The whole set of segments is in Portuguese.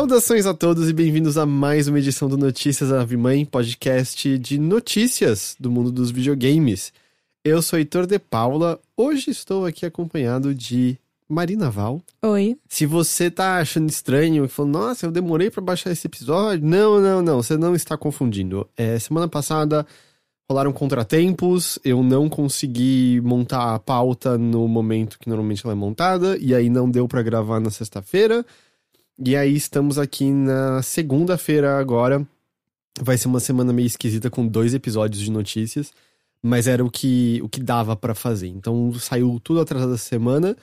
Saudações a todos e bem-vindos a mais uma edição do Notícias Ave Mãe, podcast de notícias do mundo dos videogames. Eu sou Heitor de Paula, hoje estou aqui acompanhado de Marina Val. Oi. Se você tá achando estranho e falando, nossa, eu demorei para baixar esse episódio, não, não, não, você não está confundindo. É, semana passada rolaram contratempos, eu não consegui montar a pauta no momento que normalmente ela é montada, e aí não deu para gravar na sexta-feira. E aí estamos aqui na segunda-feira agora. Vai ser uma semana meio esquisita com dois episódios de notícias, mas era o que o que dava para fazer. Então saiu tudo atrasado essa semana,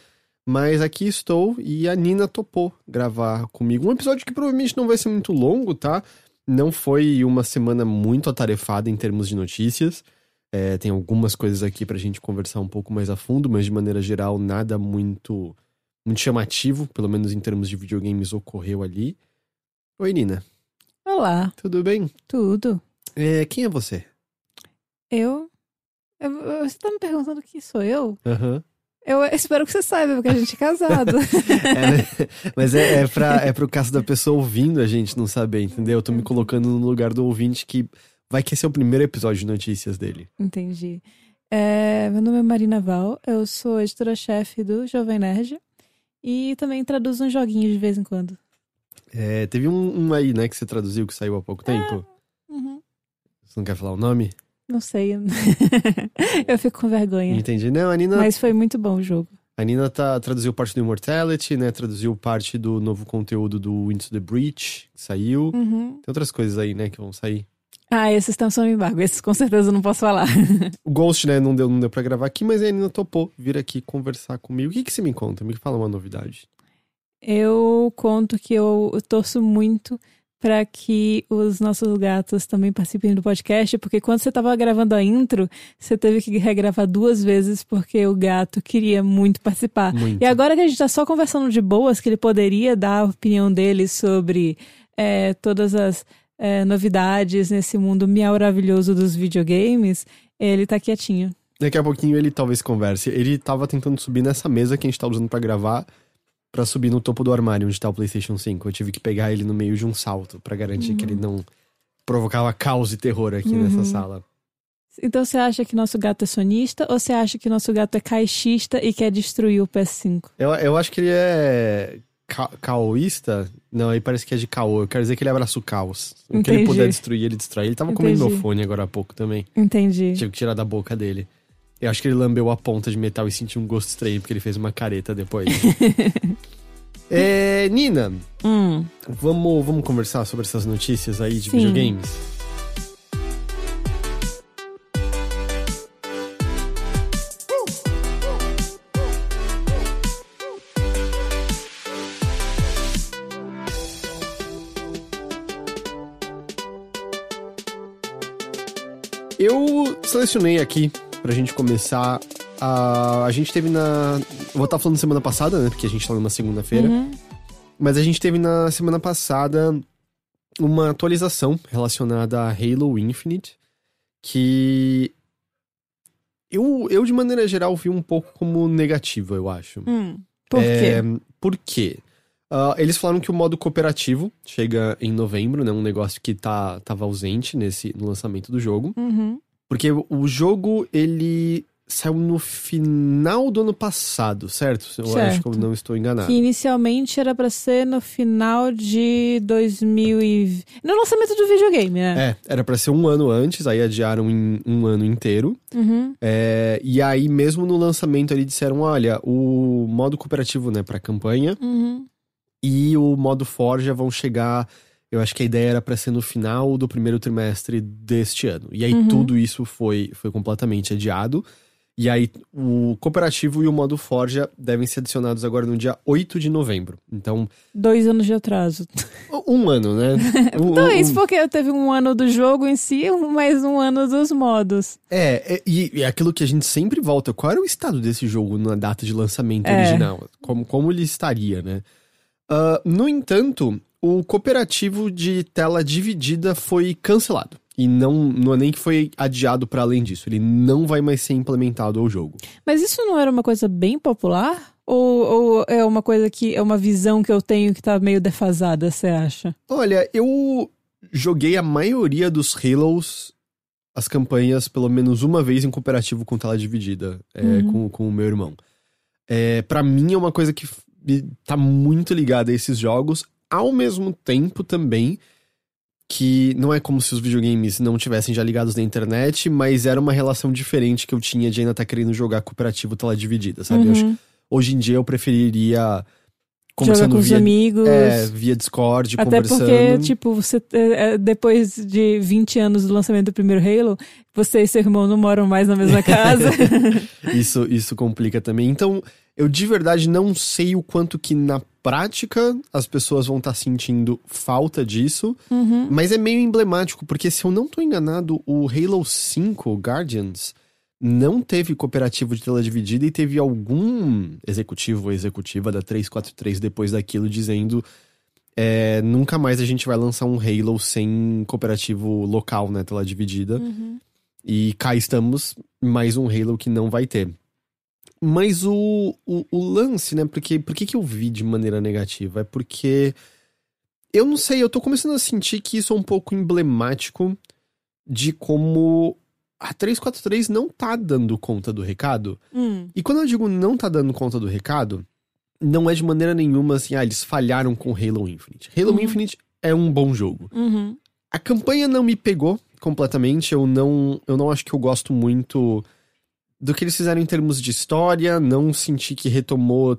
mas aqui estou e a Nina topou gravar comigo um episódio que provavelmente não vai ser muito longo, tá? Não foi uma semana muito atarefada em termos de notícias. É, tem algumas coisas aqui pra gente conversar um pouco mais a fundo, mas de maneira geral nada muito muito chamativo, pelo menos em termos de videogames, ocorreu ali. Oi, Nina. Olá. Tudo bem? Tudo. É, quem é você? Eu? eu você tá me perguntando quem sou eu? Aham. Uhum. Eu espero que você saiba, porque a gente é casado. é, mas é, é, pra, é pro caso da pessoa ouvindo a gente não saber, entendeu? Eu tô me colocando no lugar do ouvinte que vai que esse é o primeiro episódio de notícias dele. Entendi. É, meu nome é Marina Val, eu sou editora-chefe do Jovem Nerd. E também traduz uns joguinhos de vez em quando. É, teve um, um, aí, né, que você traduziu que saiu há pouco tempo. É, uhum. Você não quer falar o nome? Não sei. eu fico com vergonha. Entendi. Não, a Nina. Mas foi muito bom o jogo. A Nina tá, traduziu parte do Immortality, né? Traduziu parte do novo conteúdo do Into the Breach, que saiu. Uhum. Tem outras coisas aí, né, que vão sair. Ah, esses estão sob embargo. Esses com certeza eu não posso falar. o Ghost, né, não deu, não deu pra gravar aqui, mas a Nina topou vir aqui conversar comigo. O que, que você me conta? Me fala uma novidade. Eu conto que eu torço muito para que os nossos gatos também participem do podcast, porque quando você estava gravando a intro, você teve que regravar duas vezes porque o gato queria muito participar. Muito. E agora que a gente está só conversando de boas, que ele poderia dar a opinião dele sobre é, todas as é, novidades nesse mundo maravilhoso dos videogames, ele tá quietinho. Daqui a pouquinho ele talvez converse. Ele tava tentando subir nessa mesa que a gente tá usando para gravar, para subir no topo do armário onde tá o PlayStation 5. Eu tive que pegar ele no meio de um salto para garantir uhum. que ele uhum. não provocava caos e terror aqui uhum. nessa sala. Então você acha que nosso gato é sonista ou você acha que nosso gato é caixista e quer destruir o PS5? Eu, eu acho que ele é ca caoísta. Não, aí parece que é de caô. Eu quero dizer que ele abraça o caos. O que ele puder destruir, ele destrói. Ele tava Entendi. comendo meu fone agora há pouco também. Entendi. Tive que tirar da boca dele. Eu acho que ele lambeu a ponta de metal e sentiu um gosto estranho, porque ele fez uma careta depois. é, Nina, hum. vamos, vamos conversar sobre essas notícias aí de Sim. videogames? Selecionei aqui pra gente começar. A, a gente teve na. Vou estar falando semana passada, né? Porque a gente tá numa segunda-feira. Uhum. Mas a gente teve na semana passada uma atualização relacionada a Halo Infinite. Que. Eu, eu, de maneira geral, vi um pouco como negativa, eu acho. Hum, por é, quê? Por quê? Uh, eles falaram que o modo cooperativo chega em novembro, né? Um negócio que tá, tava ausente nesse, no lançamento do jogo. Uhum. Porque o jogo, ele saiu no final do ano passado, certo? Eu certo. acho que eu não estou enganado. Que inicialmente era para ser no final de 2000 e... No lançamento do videogame, né? É, era para ser um ano antes, aí adiaram em um ano inteiro. Uhum. É, e aí, mesmo no lançamento, eles disseram, olha, o modo cooperativo, né, pra campanha... Uhum e o modo Forja vão chegar. Eu acho que a ideia era para ser no final do primeiro trimestre deste ano. E aí uhum. tudo isso foi, foi completamente adiado. E aí, o cooperativo e o modo Forja devem ser adicionados agora no dia 8 de novembro. Então, Dois anos de atraso. um ano, né? Um- Dois, um- porque teve um ano do jogo em si, um- mais um ano dos modos. É, é, e, e aquilo que a gente sempre volta. Qual era o estado desse jogo na data de lançamento É. original? Como, como ele estaria, né? Ah, no entanto, o cooperativo de tela dividida foi cancelado. E não, não é nem que foi adiado para além disso. Ele não vai mais ser implementado ao jogo. Mas isso não era uma coisa bem popular? Ou, ou é uma coisa que é uma visão que eu tenho que tá meio defasada, você acha? Olha, eu joguei a maioria dos Halos, as campanhas, pelo menos uma vez em cooperativo com tela dividida, é, Uhum. com, com o meu irmão. É, para mim é uma coisa que tá muito ligada a esses jogos, ao mesmo tempo também que não é como se os videogames não tivessem já ligados na internet, mas era uma relação diferente que eu tinha de ainda estar querendo jogar cooperativo tela dividida, sabe? Eu Uhum. hoje em dia eu preferiria conversando com os via, amigos. é, via Discord, Até conversando. porque, tipo, você é, é, depois de 20 anos do lançamento do primeiro Halo, você e seu irmão não moram mais na mesma casa. Isso, isso complica também. Então, eu de verdade não sei o quanto que na prática as pessoas vão estar sentindo falta disso, Uhum. mas é meio emblemático, porque se eu não tô enganado, o Halo 5 Guardians não teve cooperativo de tela dividida e teve algum executivo ou executiva da 343 depois daquilo dizendo é, nunca mais a gente vai lançar um Halo sem cooperativo local, né, tela dividida. Uhum. E cá estamos, mais um Halo que não vai ter. Mas o, o, o lance, né? Porque, por que, que eu vi de maneira negativa? É porque. Eu não sei, eu tô começando a sentir que isso é um pouco emblemático de como a 343 não tá dando conta do recado. Hum. E quando eu digo não tá dando conta do recado, não é de maneira nenhuma assim, ah, eles falharam com Halo Infinite. Halo Uhum. Infinite é um bom jogo. Uhum. A campanha não me pegou completamente. Eu não, eu não acho que eu gosto muito do que eles fizeram em termos de história. Não senti que retomou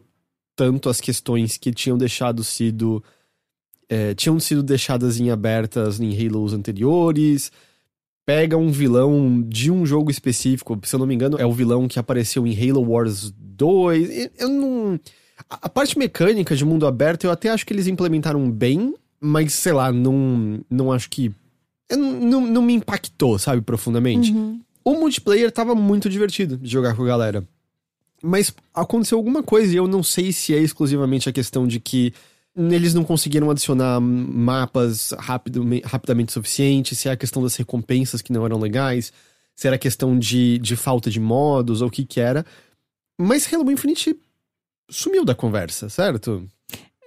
tanto as questões que tinham deixado sido. é, tinham sido deixadas em abertas em Halos anteriores. Pega um vilão de um jogo específico, se eu não me engano, é o vilão que apareceu em Halo Wars 2. E- Eu não. A parte mecânica de mundo aberto eu até acho que eles implementaram bem, mas sei lá, não, não acho que. Não, não, não me impactou, sabe, profundamente. Uhum. O multiplayer tava muito divertido de jogar com a galera. Mas aconteceu alguma coisa e eu não sei se é exclusivamente a questão de que eles não conseguiram adicionar mapas rápido, rapidamente suficiente, se é a questão das recompensas que não eram legais, se era questão de, de falta de modos ou o que que era. Mas Halo Infinite sumiu da conversa, certo?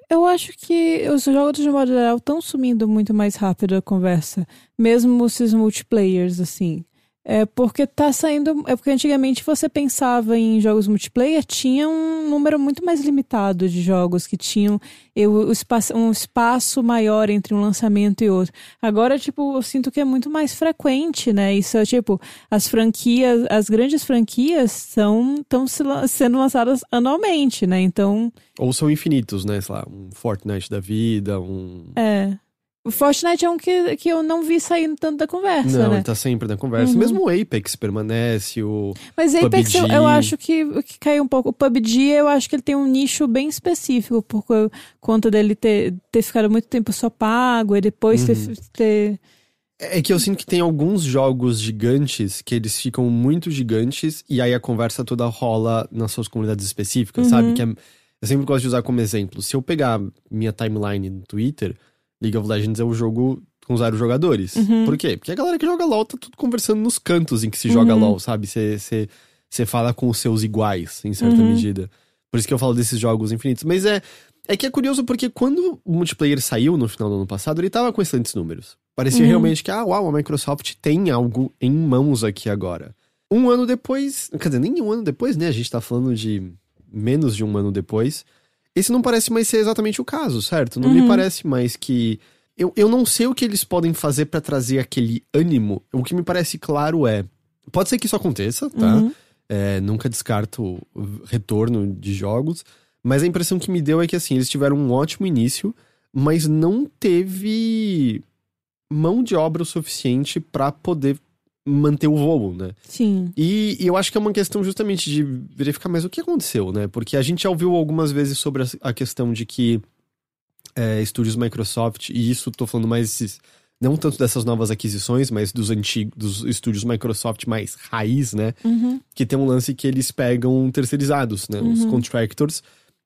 Eu acho que os jogos de modo geral estão sumindo muito mais rápido a conversa, mesmo esses multiplayers, assim. É porque tá saindo. É porque antigamente você pensava em jogos multiplayer, tinha um número muito mais limitado de jogos que tinham eu, espaço, um espaço maior entre um lançamento e outro. Agora, tipo, eu sinto que é muito mais frequente, né? Isso é tipo, as franquias, as grandes franquias são estão sendo lançadas anualmente, né? Então. Ou são infinitos, né? Sei lá, um Fortnite da vida, um. É. O Fortnite é um que, que eu não vi saindo tanto da conversa, Não, né? ele tá sempre na conversa. Uhum. Mesmo o Apex permanece, o. Mas Apex eu, PUBG. eu acho que, que caiu um pouco. O PUBG eu acho que ele tem um nicho bem específico, por co- conta dele ter, ter ficado muito tempo só pago e depois ter, Uhum. ter. É que eu sinto que tem alguns jogos gigantes que eles ficam muito gigantes e aí a conversa toda rola nas suas comunidades específicas, Uhum. sabe? Que é- eu sempre gosto de usar como exemplo. Se eu pegar minha timeline no Twitter, League of Legends é o jogo com zero jogadores. Uhum. Por quê? Porque a galera que joga LOL tá tudo conversando nos cantos em que se joga Uhum. LOL, sabe? Você fala com os seus iguais, em certa Uhum. medida. Por isso que eu falo desses jogos infinitos. Mas é, é que é curioso porque quando o multiplayer saiu no final do ano passado, ele tava com excelentes números. Parecia Uhum. realmente que, ah, uau, a Microsoft tem algo em mãos aqui agora. Um ano depois, quer dizer, nem um ano depois, né? A gente tá falando de menos de um ano depois. Esse não parece mais ser exatamente o caso, certo? Não me Uhum. parece mais que. Eu, eu não sei o que eles podem fazer pra trazer aquele ânimo. O que me parece claro é. Pode ser que isso aconteça, tá? Uhum. É, nunca descarto o retorno de jogos. Mas a impressão que me deu é que assim, eles tiveram um ótimo início, mas não teve mão de obra o suficiente pra poder manter o voo, né? Sim. E, e eu acho que é uma questão justamente de verificar mais o que aconteceu, né? Porque a gente já ouviu algumas vezes sobre a, a questão de que é, estúdios Microsoft, e isso tô falando mais não tanto dessas novas aquisições, mas dos antigos, dos estúdios Microsoft mais raiz, né? Uhum. Que tem um lance que eles pegam terceirizados, né? Os contractors,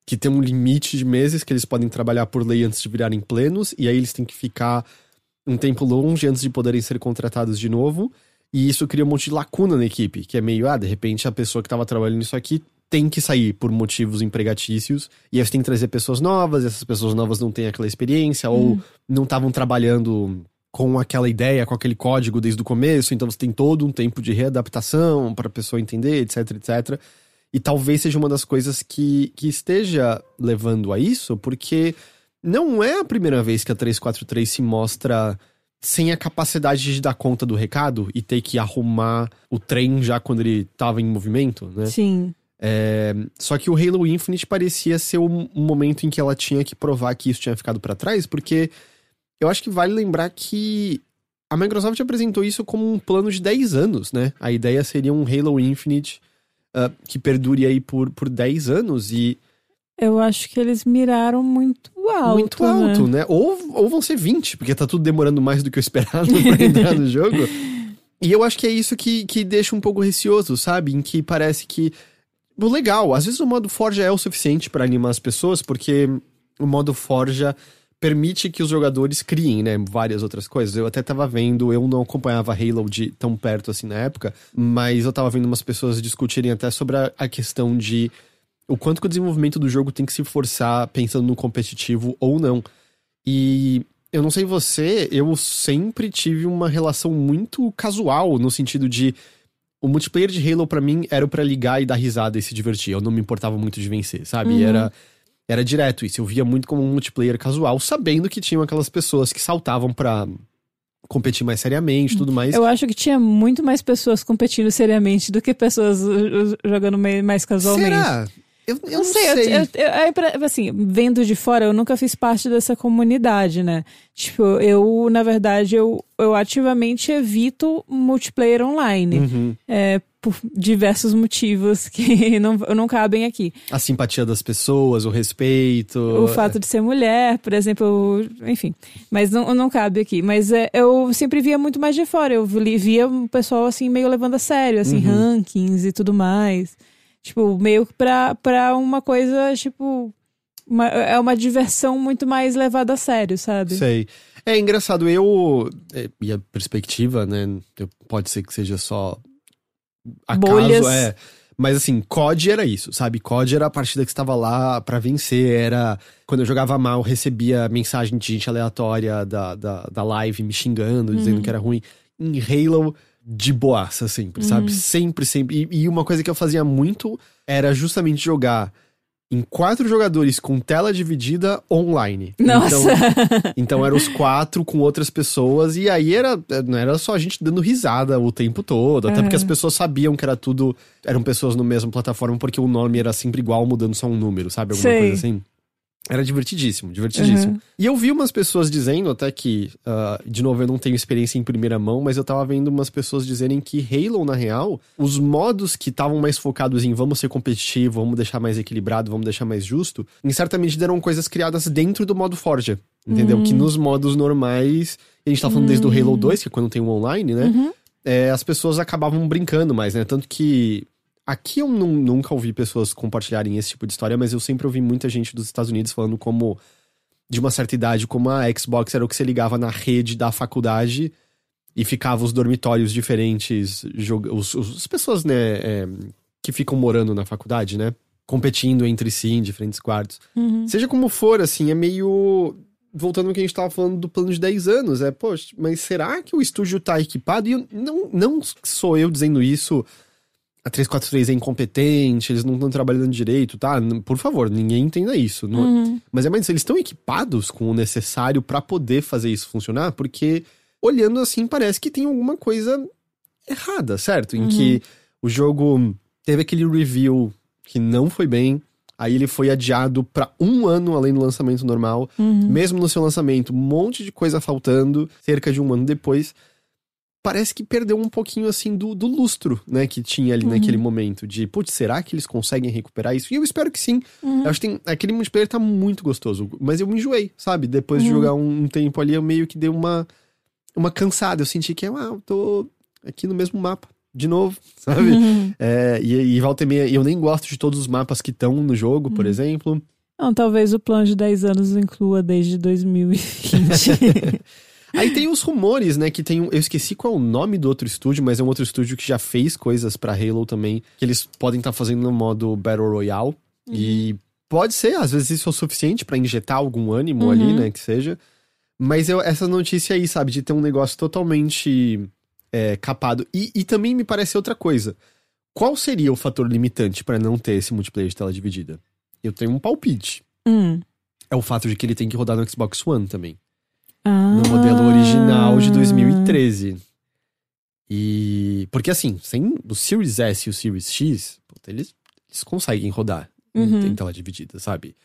que tem um limite de meses que eles podem trabalhar por lei antes de virarem plenos, e aí eles têm que ficar um tempo longe antes de poderem ser contratados de novo. E isso cria um monte de lacuna na equipe, que é meio, ah, de repente a pessoa que estava trabalhando nisso aqui tem que sair por motivos empregatícios, e aí você tem que trazer pessoas novas, e essas pessoas novas não têm aquela experiência, ou não estavam trabalhando com aquela ideia, com aquele código desde o começo, então você tem todo um tempo de readaptação para a pessoa entender, etc, etc. E talvez seja uma das coisas que, que esteja levando a isso, porque não é a primeira vez que a 343 se mostra sem a capacidade de dar conta do recado e ter que arrumar o trem já quando ele estava em movimento, né? Sim. É, só que o Halo Infinite parecia ser o um momento em que ela tinha que provar que isso tinha ficado pra trás, porque eu acho que vale lembrar que a Microsoft apresentou isso como um plano de 10 anos, né? A ideia seria um Halo Infinite ah, que perdure aí por, por 10 anos e Eu acho que eles miraram muito alto. muito né? alto, né? Ou, ou vão ser 20, porque tá tudo demorando mais do que eu esperava pra entrar no jogo. E eu acho que é isso que, que deixa um pouco receoso, sabe? Em que parece que. o Legal, às vezes o modo Forja é o suficiente pra animar as pessoas, porque o modo Forja permite que os jogadores criem, né, várias outras coisas. Eu até tava vendo, eu não acompanhava Halo de tão perto assim na época, mas eu tava vendo umas pessoas discutirem até sobre a, a questão de o quanto que o desenvolvimento do jogo tem que se forçar pensando no competitivo ou não. E eu não sei você, eu sempre tive uma relação muito casual no sentido de o multiplayer de Halo pra mim era pra ligar e dar risada e se divertir. Eu não me importava muito de vencer, sabe? Uhum. Era era direto isso. Eu via muito como um multiplayer casual, sabendo que tinham aquelas pessoas que saltavam pra competir mais seriamente, e tudo mais. Eu acho que tinha muito mais pessoas competindo seriamente do que pessoas uh, uh, jogando mais casualmente. Será? Eu, eu não sei, eu- eu- eu- é assim, vendo de fora, eu nunca fiz parte dessa comunidade, né? Tipo, eu, na verdade, eu, eu ativamente evito multiplayer online. Uhum. É, por diversos motivos que não, não cabem aqui. A simpatia das pessoas, o respeito. O fato de ser mulher, por exemplo, enfim. Mas não, não cabe aqui. Mas é, eu sempre via muito mais de fora. Eu vi- via um pessoal, assim, meio levando a sério, assim, rankings e tudo mais. Tipo, meio que pra, pra uma coisa, tipo... uma- é uma diversão muito mais levada a sério, sabe? Sei. É engraçado, eu. é, E a perspectiva, né? Pode ser que seja só. Acaso, Bolhas. é. Mas assim, COD era isso, sabe? COD era a partida que estava lá pra vencer. Era. Quando eu jogava mal, recebia mensagem de gente aleatória da, da, da live me xingando, dizendo que era ruim. Em Halo, de boaça, sempre, sabe? Sempre, sempre. E, e uma coisa que eu fazia muito era justamente jogar em quatro jogadores com tela dividida online. Nossa! Então, então eram os quatro com outras pessoas, e aí era, não era só a gente dando risada o tempo todo, até porque as pessoas sabiam que era tudo. Eram pessoas no mesmo plataforma, porque o nome era sempre igual, mudando só um número, sabe? Alguma Sei. coisa assim. Era divertidíssimo, divertidíssimo. Uhum. E eu vi umas pessoas dizendo, até que, ah, de novo, eu não tenho experiência em primeira mão, mas eu tava vendo umas pessoas dizerem que Halo, na real, os modos que estavam mais focados em vamos ser competitivo, vamos deixar mais equilibrado, vamos deixar mais justo, em certa medida eram coisas criadas dentro do modo Forja. Entendeu? Que nos modos normais, a gente tá falando desde o Halo 2, que é quando tem o online, né? é, as pessoas acabavam brincando mais, né? Tanto que aqui eu nu- nunca ouvi pessoas compartilharem esse tipo de história, mas eu sempre ouvi muita gente dos Estados Unidos falando como, de uma certa idade, como a Xbox era o que você ligava na rede da faculdade e ficava os dormitórios diferentes, os, os- as pessoas, né, é, que ficam morando na faculdade, né? Competindo entre si em diferentes quartos. Uhum. Seja como for, assim, é meio. Voltando ao que a gente tava falando do plano de 10 anos, é, poxa, mas será que o estúdio tá equipado? E eu- não, não sou eu dizendo isso. A 343 é incompetente, eles não estão trabalhando direito, tá? Por favor, ninguém entenda isso. não- Uhum. Mas é mais, eles estão equipados com o necessário pra poder fazer isso funcionar? Porque, olhando assim, parece que tem alguma coisa errada, certo? Em que o jogo teve aquele review que não foi bem, aí ele foi adiado pra um ano além do lançamento normal. Uhum. Mesmo no seu lançamento, um monte de coisa faltando, cerca de um ano depois. Parece que perdeu um pouquinho, assim, do, do lustro, né? Que tinha ali Uhum. naquele momento. De, putz, será que eles conseguem recuperar isso? E eu espero que sim. Uhum. Eu acho que tem, aquele multiplayer tá muito gostoso. Mas eu me enjoei, sabe? Depois de Uhum. jogar um, um tempo ali, eu meio que dei uma, uma cansada. Eu senti que, ah, eu tô aqui no mesmo mapa. De novo, sabe? Uhum. É, e, e volta e meia, eu nem gosto de todos os mapas que estão no jogo, Uhum. por exemplo. Não, talvez o plano de 10 anos inclua desde 2020. Aí tem os rumores, né, que tem um, eu esqueci qual é o nome do outro estúdio, mas é um outro estúdio que já fez coisas pra Halo também, que eles podem estar fazendo no modo Battle Royale. E pode ser, às vezes isso é o suficiente pra injetar algum ânimo Uhum. ali, né, que seja. Mas eu, essa notícia aí, sabe, de ter um negócio totalmente é, capado. E, e também me parece outra coisa. Qual seria o fator limitante pra não ter esse multiplayer de tela dividida? Eu tenho um palpite. Hum. É o fato de que ele tem que rodar no Xbox One também. Ah. No modelo original de 2013. E. Porque assim, sem o Series S e o Series X, eles, eles conseguem rodar Uhum. em tela dividida, sabe?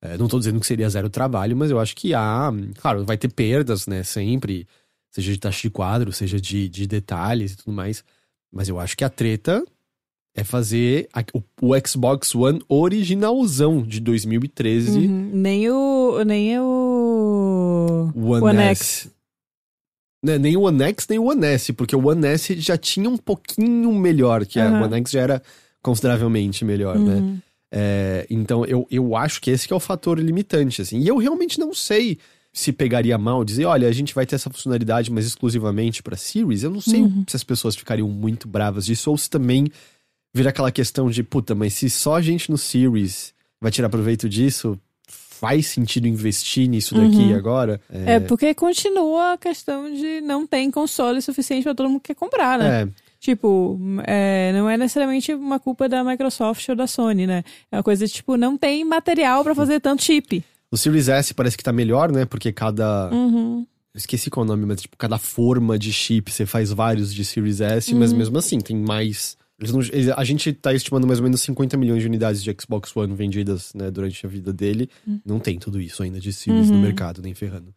É, não tô dizendo que seria zero trabalho, mas eu acho que há. Claro, vai ter perdas, né? Sempre. Seja de taxa de quadro, seja de, de detalhes e tudo mais. Mas eu acho que a treta é fazer a- o, o Xbox One originalzão de 2013. Uhum. Nem o. Nem o. O One, One S. Né, nem o One X, nem o One S, porque o One S já tinha um pouquinho melhor, que a Aham. One X já era consideravelmente melhor, né? Uhum. É, então eu, eu acho que esse que é o fator limitante, assim. E eu realmente não sei se pegaria mal dizer, olha, a gente vai ter essa funcionalidade, mas exclusivamente pra Series. Eu não sei Uhum. se as pessoas ficariam muito bravas disso, ou se também vira aquela questão de, puta, mas se só a gente no Series vai tirar proveito disso, faz sentido investir nisso daqui Uhum. agora? É. porque continua a questão de não tem console suficiente pra todo mundo que quer comprar, né? É, Tipo, é, não é necessariamente uma culpa da Microsoft ou da Sony, né? É uma coisa tipo, não tem material pra fazer tanto chip. O Series S parece que tá melhor, né? Porque cada. Uhum. Eu esqueci qual é o nome, mas tipo, cada forma de chip, você faz vários de Series S, mas Uhum. mesmo assim, tem mais. Eles não- eles- a gente tá estimando mais ou menos 50 milhões de unidades de Xbox One vendidas né, durante a vida dele. Não tem tudo isso ainda de Series no Uhum. mercado, nem ferrando.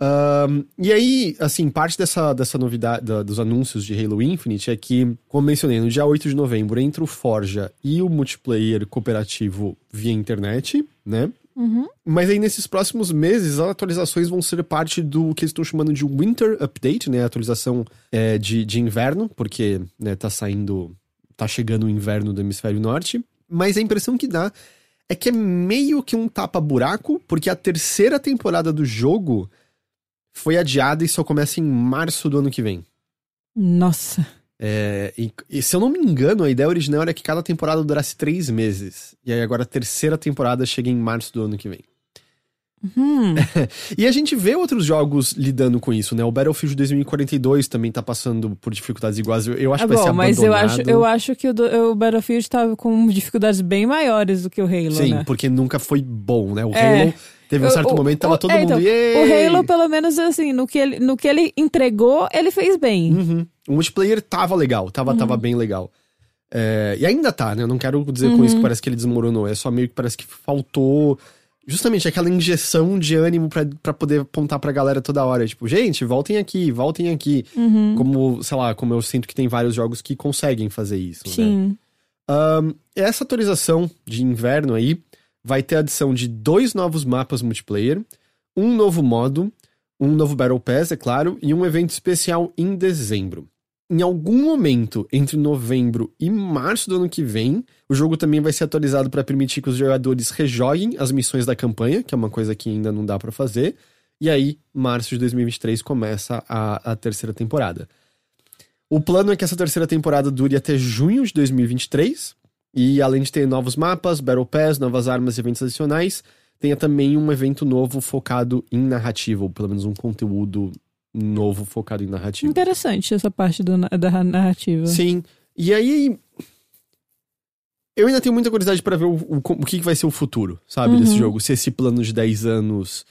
Ahn, e aí, assim, parte dessa, dessa novidade, da- dos anúncios de Halo Infinite é que, como mencionei, no dia 8 de novembro, entre o Forja e o multiplayer cooperativo via internet, né? Uhum. Mas aí, nesses próximos meses, as atualizações vão ser parte do que eles estão chamando de Winter Update, né? Atualização é, de, de inverno, porque né, tá saindo. Tá chegando o inverno do hemisfério norte. Mas a impressão que dá é que é meio que um tapa-buraco, porque a terceira temporada do jogo foi adiada e só começa em março do ano que vem. Nossa. É, e, e se eu não me engano, a ideia original era que cada temporada durasse três meses. E aí agora a terceira temporada chega em março do ano que vem. Hum. E a gente vê outros jogos lidando com isso, né? O Battlefield 2042 também tá passando por dificuldades iguais. Eu, acho Ah, que vai ser bom, mas abandonado. eu acho, eu acho que o, do- o Battlefield tava com dificuldades bem maiores do que o Halo, Sim, né? porque nunca foi bom, né? O É. Halo teve um certo O- momento tava o- todo é, mundo. então, "Yay!" O Halo, pelo menos, assim, no que ele, no que ele entregou, ele fez bem. Uhum. O multiplayer tava legal, tava, tava bem legal. É, e ainda tá, né? Eu não quero dizer com isso que parece que ele desmoronou. É só meio que parece que faltou justamente aquela injeção de ânimo pra, pra poder apontar pra galera toda hora. Tipo, gente, voltem aqui, voltem aqui. Uhum. Como, sei lá, como eu sinto que tem vários jogos que conseguem fazer isso. Né? Sim. Ahn, essa atualização de inverno aí vai ter a adição de dois novos mapas multiplayer, um novo modo, um novo Battle Pass, é claro, e um evento especial em dezembro. Em algum momento entre novembro e março do ano que vem, o jogo também vai ser atualizado para permitir que os jogadores rejoguem as missões da campanha, que é uma coisa que ainda não dá para fazer. E aí, março de 2023 começa a, a terceira temporada. O plano é que essa terceira temporada dure até junho de 2023. E além de ter novos mapas, Battle Pass, novas armas e eventos adicionais, tenha também um evento novo focado em narrativa, ou pelo menos um conteúdo novo focado em narrativa. Interessante essa parte do da narrativa. Sim. E aí. Eu ainda tenho muita curiosidade pra ver o, o, o que que vai ser o futuro, sabe, Uhum. desse jogo. Se esse plano de 10 anos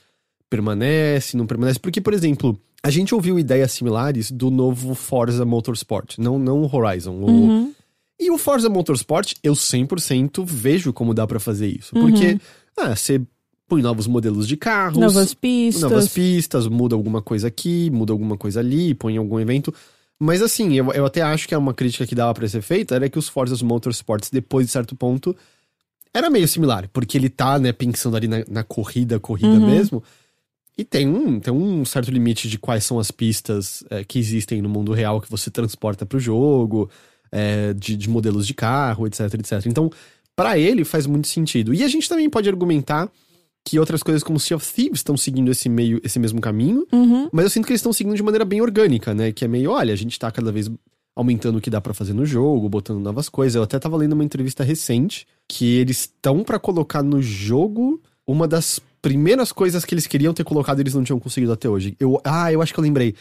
permanece, não permanece. Porque, por exemplo, a gente ouviu ideias similares do novo Forza Motorsport, não, não o Horizon. o- Uhum. E o Forza Motorsport, eu 100% vejo como dá pra fazer isso. Porque, ah, você põe novos modelos de carros. Novas pistas. Novas pistas, muda alguma coisa aqui, muda alguma coisa ali, põe algum evento. Mas assim, eu, eu até acho que é uma crítica que dava pra ser feita, era que os Forza Motorsports, depois de certo ponto, era meio similar, porque ele tá, né, pensando ali na, na corrida, corrida Uhum. mesmo. E tem um, tem um certo limite de quais são as pistas é, que existem no mundo real que você transporta pro jogo, é, de, de modelos de carro, etc, etc. Então, pra ele faz muito sentido. E a gente também pode argumentar que outras coisas como Sea of Thieves estão seguindo esse meio, esse mesmo caminho, Uhum. mas eu sinto que eles estão seguindo de maneira bem orgânica, né? Que é meio, olha, a gente tá cada vez aumentando o que dá pra fazer no jogo, botando novas coisas. Eu até tava lendo uma entrevista recente que eles estão pra colocar no jogo uma das primeiras coisas que eles queriam ter colocado e eles não tinham conseguido até hoje. Eu, ah, eu acho que eu lembrei.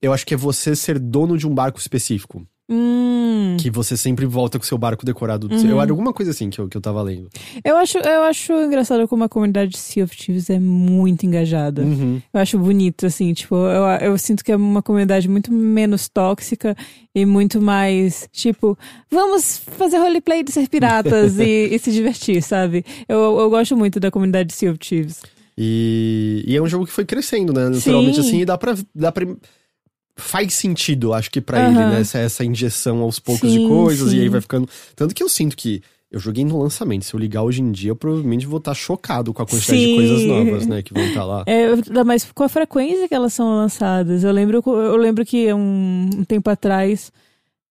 Eu acho que é você ser dono de um barco específico. Hum. Que você sempre volta com seu barco decorado. do Uhum. seu. Eu era alguma coisa assim que eu, que eu tava lendo. Eu acho, eu acho engraçado como a comunidade de Sea of Thieves é muito engajada. Uhum. Eu acho bonito, assim, tipo, eu, eu sinto que é uma comunidade muito menos tóxica e muito mais, tipo, vamos fazer roleplay de ser piratas e, e se divertir, sabe? Eu, eu gosto muito da comunidade de Sea of Thieves. E, e é um jogo que foi crescendo, né? Naturalmente, Sim. assim, e dá pra, dá pra. Faz sentido, acho que pra Aham. ele, né? Essa, essa injeção aos poucos de Sim, coisas, sim. e aí vai ficando. Tanto que eu sinto que eu joguei no lançamento. Se eu ligar hoje em dia, eu provavelmente vou estar chocado com a quantidade de Sim. coisas novas, né? Que vão estar lá. É, mas com a frequência que elas são lançadas. Eu lembro, eu lembro que um, um tempo atrás,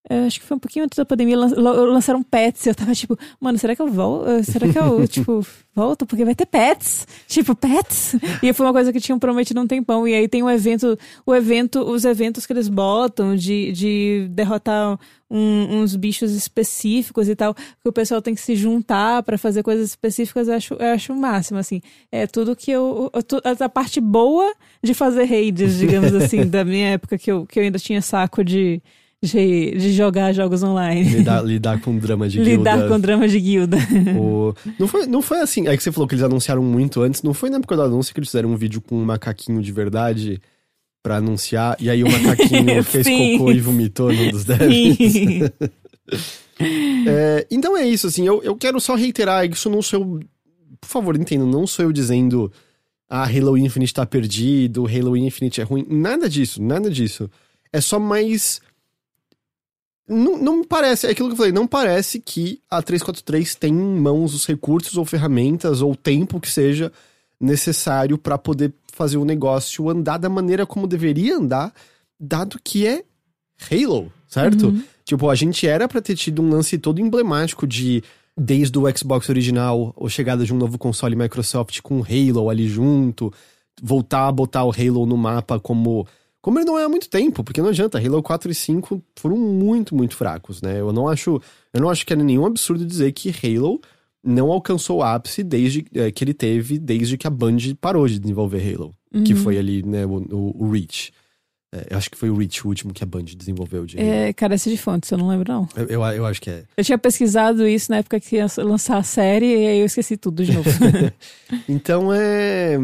é, acho que foi um pouquinho antes da pandemia, lan- lan- lançaram pets. Eu tava tipo, mano, será que eu volto? Será que eu, tipo, volto? Porque vai ter pets. Tipo, pets. E foi uma coisa que tinham prometido há um tempão. E aí tem um evento, o evento, os eventos que eles botam de, de derrotar um- uns bichos específicos e tal, que o pessoal tem que se juntar pra fazer coisas específicas, eu acho, eu acho o máximo, assim. É tudo que eu. eu- A parte boa de fazer raids, digamos assim, da minha época, que eu, que eu ainda tinha saco de, de, de jogar jogos online. Lidar, lidar com drama de Lidar guilda. com drama de guilda. O- Não, foi, não foi assim. É que você falou que eles anunciaram muito antes. Não foi na época do anúncio que eles fizeram um vídeo com um macaquinho de verdade pra anunciar. E aí o macaquinho fez cocô e vomitou num dos devs. É, então é isso, assim. Eu, eu quero só reiterar. Isso não sou eu. Por favor, entenda. Não sou eu dizendo. Ah, Halo Infinite tá perdido. Halo Infinite é ruim. Nada disso, nada disso. É só mais. Não, não me parece, é aquilo que eu falei, não parece que a 343 tem em mãos os recursos ou ferramentas ou tempo que seja necessário pra poder fazer o negócio andar da maneira como deveria andar, dado que é Halo, certo? Uhum. Tipo, a gente era pra ter tido um lance todo emblemático de desde o Xbox original, a chegada de um novo console Microsoft com Halo ali junto, voltar a botar o Halo no mapa como como ele não é há muito tempo, porque não adianta, Halo 4 e 5 foram muito, muito fracos, né? Eu não acho, eu não acho que é nenhum absurdo dizer que Halo não alcançou o ápice desde eh, que ele teve desde que a Band parou de desenvolver Halo, que Uhum. foi ali, né, o, o, o Reach. É, eu acho que foi o Reach o último que a Band desenvolveu de. É, carece de fontes, eu não lembro, não. Eu, eu, eu acho que é. Eu tinha pesquisado isso na época que ia lançar a série e aí eu esqueci tudo de novo. Então é.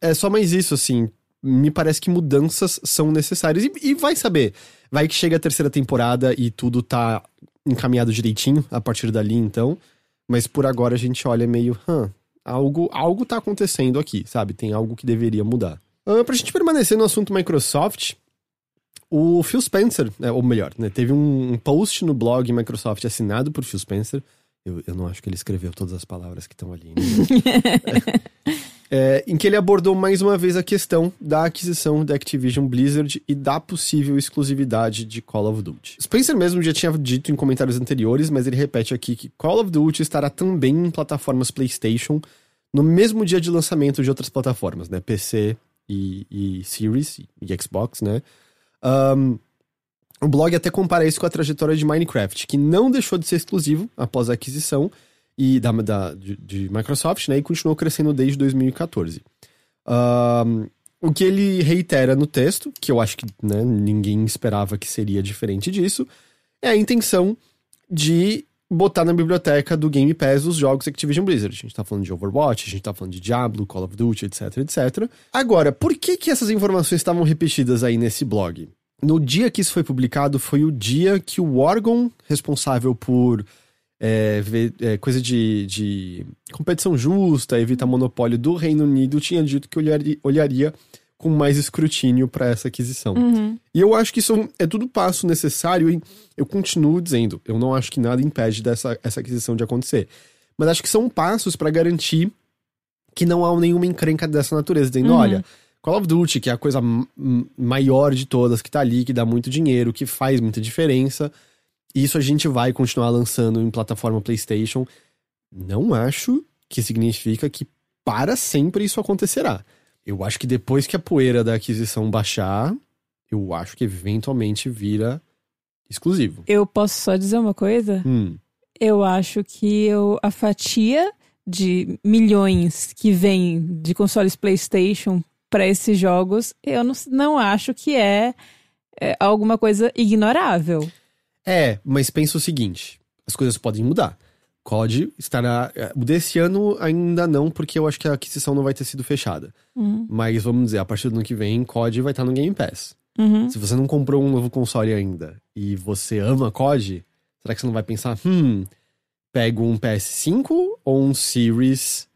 É só mais isso, assim. Me parece que mudanças são necessárias. E, e vai saber. Vai que chega a terceira temporada e tudo tá encaminhado direitinho a partir dali, então. Mas por agora a gente olha meio. Hã, algo, algo tá acontecendo aqui, sabe? Tem algo que deveria mudar. Ah, pra gente permanecer no assunto Microsoft, o Phil Spencer, né, ou melhor, né, teve um, um post no blog Microsoft assinado por Phil Spencer. Eu, eu não acho que ele escreveu todas as palavras que estão ali. Né? É, em que ele abordou mais uma vez a questão da aquisição da Activision Blizzard e da possível exclusividade de Call of Duty. Spencer mesmo já tinha dito em comentários anteriores, mas ele repete aqui que Call of Duty estará também em plataformas PlayStation no mesmo dia de lançamento de outras plataformas, né? PC e, e Series e Xbox, né? Ahn, o blog até compara isso com a trajetória de Minecraft, que não deixou de ser exclusivo após a aquisição e da, da- de, de Microsoft, né? E continuou crescendo desde 2014. Ahn, o que ele reitera no texto, que eu acho que né, ninguém esperava que seria diferente disso, é a intenção de botar na biblioteca do Game Pass os jogos Activision Blizzard. A gente tá falando de Overwatch, a gente tá falando de Diablo, Call of Duty, etc, etc. Agora, por que que essas informações estavam repetidas aí nesse blog? No dia que isso foi publicado, foi o dia que o órgão responsável por é, ver- é, coisa de, de competição justa, evitar monopólio do Reino Unido, tinha dito que olharia, olharia com mais escrutínio para essa aquisição. Uhum. E eu acho que isso é tudo passo necessário e eu continuo dizendo, eu não acho que nada impede dessa essa aquisição de acontecer. Mas acho que são passos para garantir que não há nenhuma encrenca dessa natureza, dizendo, Uhum. olha, Call of Duty, que é a coisa maior de todas, que tá ali, que dá muito dinheiro, que faz muita diferença, isso a gente vai continuar lançando em plataforma PlayStation. Não acho que significa que para sempre isso acontecerá. Eu acho que depois que a poeira da aquisição baixar, eu acho que eventualmente vira exclusivo. Eu posso só dizer uma coisa? Hum, Eu acho que eu, a fatia de milhões que vem de consoles PlayStation para esses jogos, eu não, não acho que é, é alguma coisa ignorável. É, mas pensa o seguinte: as coisas podem mudar. COD estará. é, desse ano ainda não, porque eu acho que a aquisição não vai ter sido fechada. Uhum. Mas vamos dizer, a partir do ano que vem, COD vai estar no Game Pass. Uhum. Se você não comprou um novo console ainda e você ama COD, será que você não vai pensar, hum, pego um PS5 ou um Series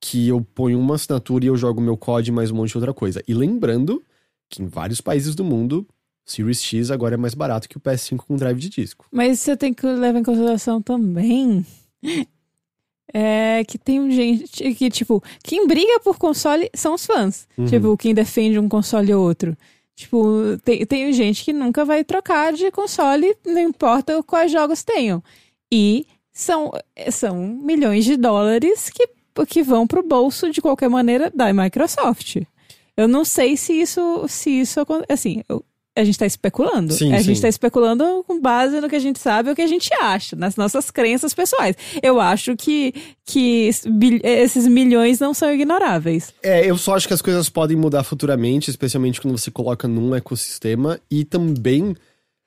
que eu ponho uma assinatura e eu jogo meu COD mais um monte de outra coisa? E lembrando que em vários países do mundo, Series X agora é mais barato que o PS5 com drive de disco. Mas você tem que levar em consideração também é que tem gente que, tipo, quem briga por console são os fãs. Uhum. Tipo, quem defende um console ou outro. Tipo, tem, tem gente que nunca vai trocar de console, não importa quais jogos tenham. E são, são milhões de dólares que, que vão pro bolso, de qualquer maneira, da Microsoft. Eu não sei se isso, se isso assim, eu- a gente tá especulando. Sim, a sim. gente tá especulando com base no que a gente sabe ou o que a gente acha, nas nossas crenças pessoais. Eu acho que, que esses milhões não são ignoráveis. É, eu só acho que as coisas podem mudar futuramente, especialmente quando você coloca num ecossistema. E também,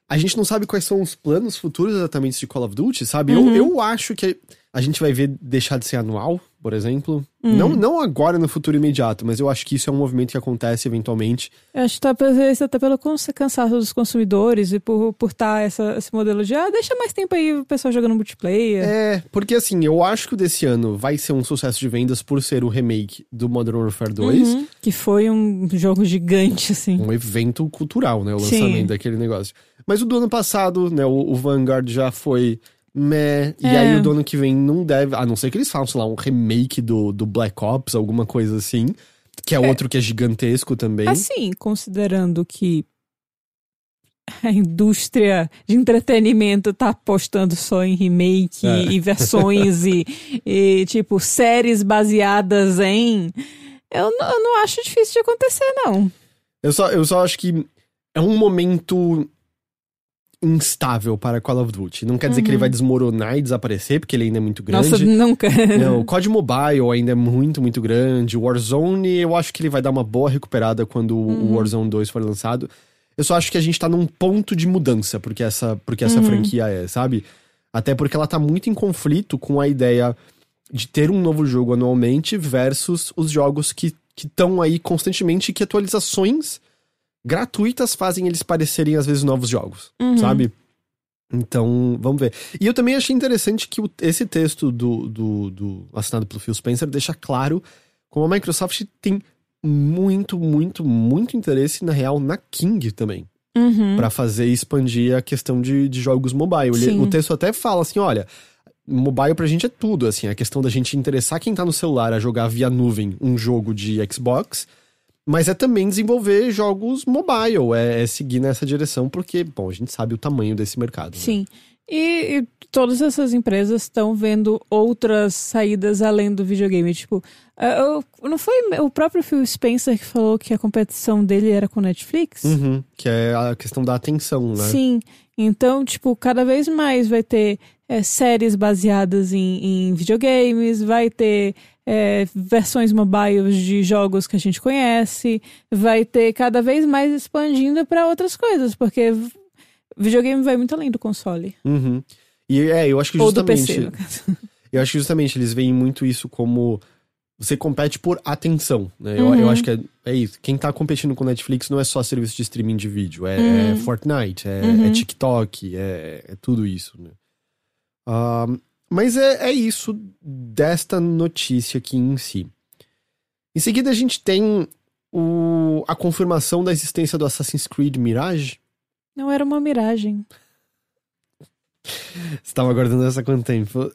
a gente não sabe quais são os planos futuros exatamente de Call of Duty, sabe? Uhum. Eu, eu acho que a gente vai ver deixar de ser anual, por exemplo. Uhum. Não, não agora no futuro imediato, mas eu acho que isso é um movimento que acontece eventualmente. Eu acho que tá isso até pelo cansaço dos consumidores e por por tá essa, esse modelo de ah, deixa mais tempo aí o pessoal jogando multiplayer. É, porque assim, eu acho que o desse ano vai ser um sucesso de vendas por ser o remake do Modern Warfare 2. Uhum. Que foi um jogo gigante, assim. um evento cultural, né? O Sim. lançamento daquele negócio. Mas o do ano passado, né? O, o Vanguard já foi meh. E É. aí o do ano que vem não deve. A não ser que eles façam, sei lá, um remake do, do Black Ops, alguma coisa assim. Que é, outro que é gigantesco também. Assim, considerando que a indústria de entretenimento tá apostando só em remake É. e versões e, e, tipo, séries baseadas em. Eu, não- eu não acho difícil de acontecer, não. Eu, só, eu só acho que é um momento instável para Call of Duty. Não quer dizer que ele vai desmoronar e desaparecer, porque ele ainda é muito grande. Uhum. Nossa, nunca. Não, o COD Mobile ainda é muito, muito grande. O Warzone, eu acho que ele vai dar uma boa recuperada quando o- Uhum. o Warzone 2 for lançado. Eu só acho que a gente tá num ponto de mudança porque essa, porque essa Uhum. franquia é, sabe? Até porque ela tá muito em conflito com a ideia de ter um novo jogo anualmente versus os jogos que estão aí constantemente que atualizações gratuitas fazem eles parecerem às vezes novos jogos, Uhum. sabe? Então, vamos ver. E eu também achei interessante que o- esse texto do, do, do assinado pelo Phil Spencer deixa claro como a Microsoft tem muito, muito, muito interesse, na real, na King também. Uhum. Pra fazer e expandir a questão de, de jogos mobile. Ele- o texto até fala assim: olha, mobile pra gente é tudo, assim, a questão da gente interessar quem tá no celular a jogar via nuvem um jogo de Xbox. Mas é também desenvolver jogos mobile, é, é seguir nessa direção, porque, bom, a gente sabe o tamanho desse mercado. né? Sim. E, e todas essas empresas estão vendo outras saídas além do videogame. Tipo, ah, eu- não foi o próprio Phil Spencer que falou que a competição dele era com Netflix? Uhum, que é a questão da atenção, né? Sim. Então, tipo, cada vez mais vai ter é, séries baseadas em, em videogames, vai ter é, versões mobiles de jogos que a gente conhece, vai ter cada vez mais expandindo para outras coisas, porque videogame vai muito além do console. Uhum. E é, eu acho que Ou do justamente. PC, no caso. Eu acho que justamente eles veem muito isso como. Você compete por atenção, né? Eu, Uhum. eu acho que é, é isso. Quem tá competindo com Netflix não é só serviço de streaming de vídeo. É, é Fortnite, é, Uhum. é TikTok, é, é tudo isso, né? Ah, mas é, é isso desta notícia aqui em si. Em seguida, a gente tem o, a confirmação da existência do Assassin's Creed Mirage. Não era uma miragem. Você tava aguardando essa há quanto tempo?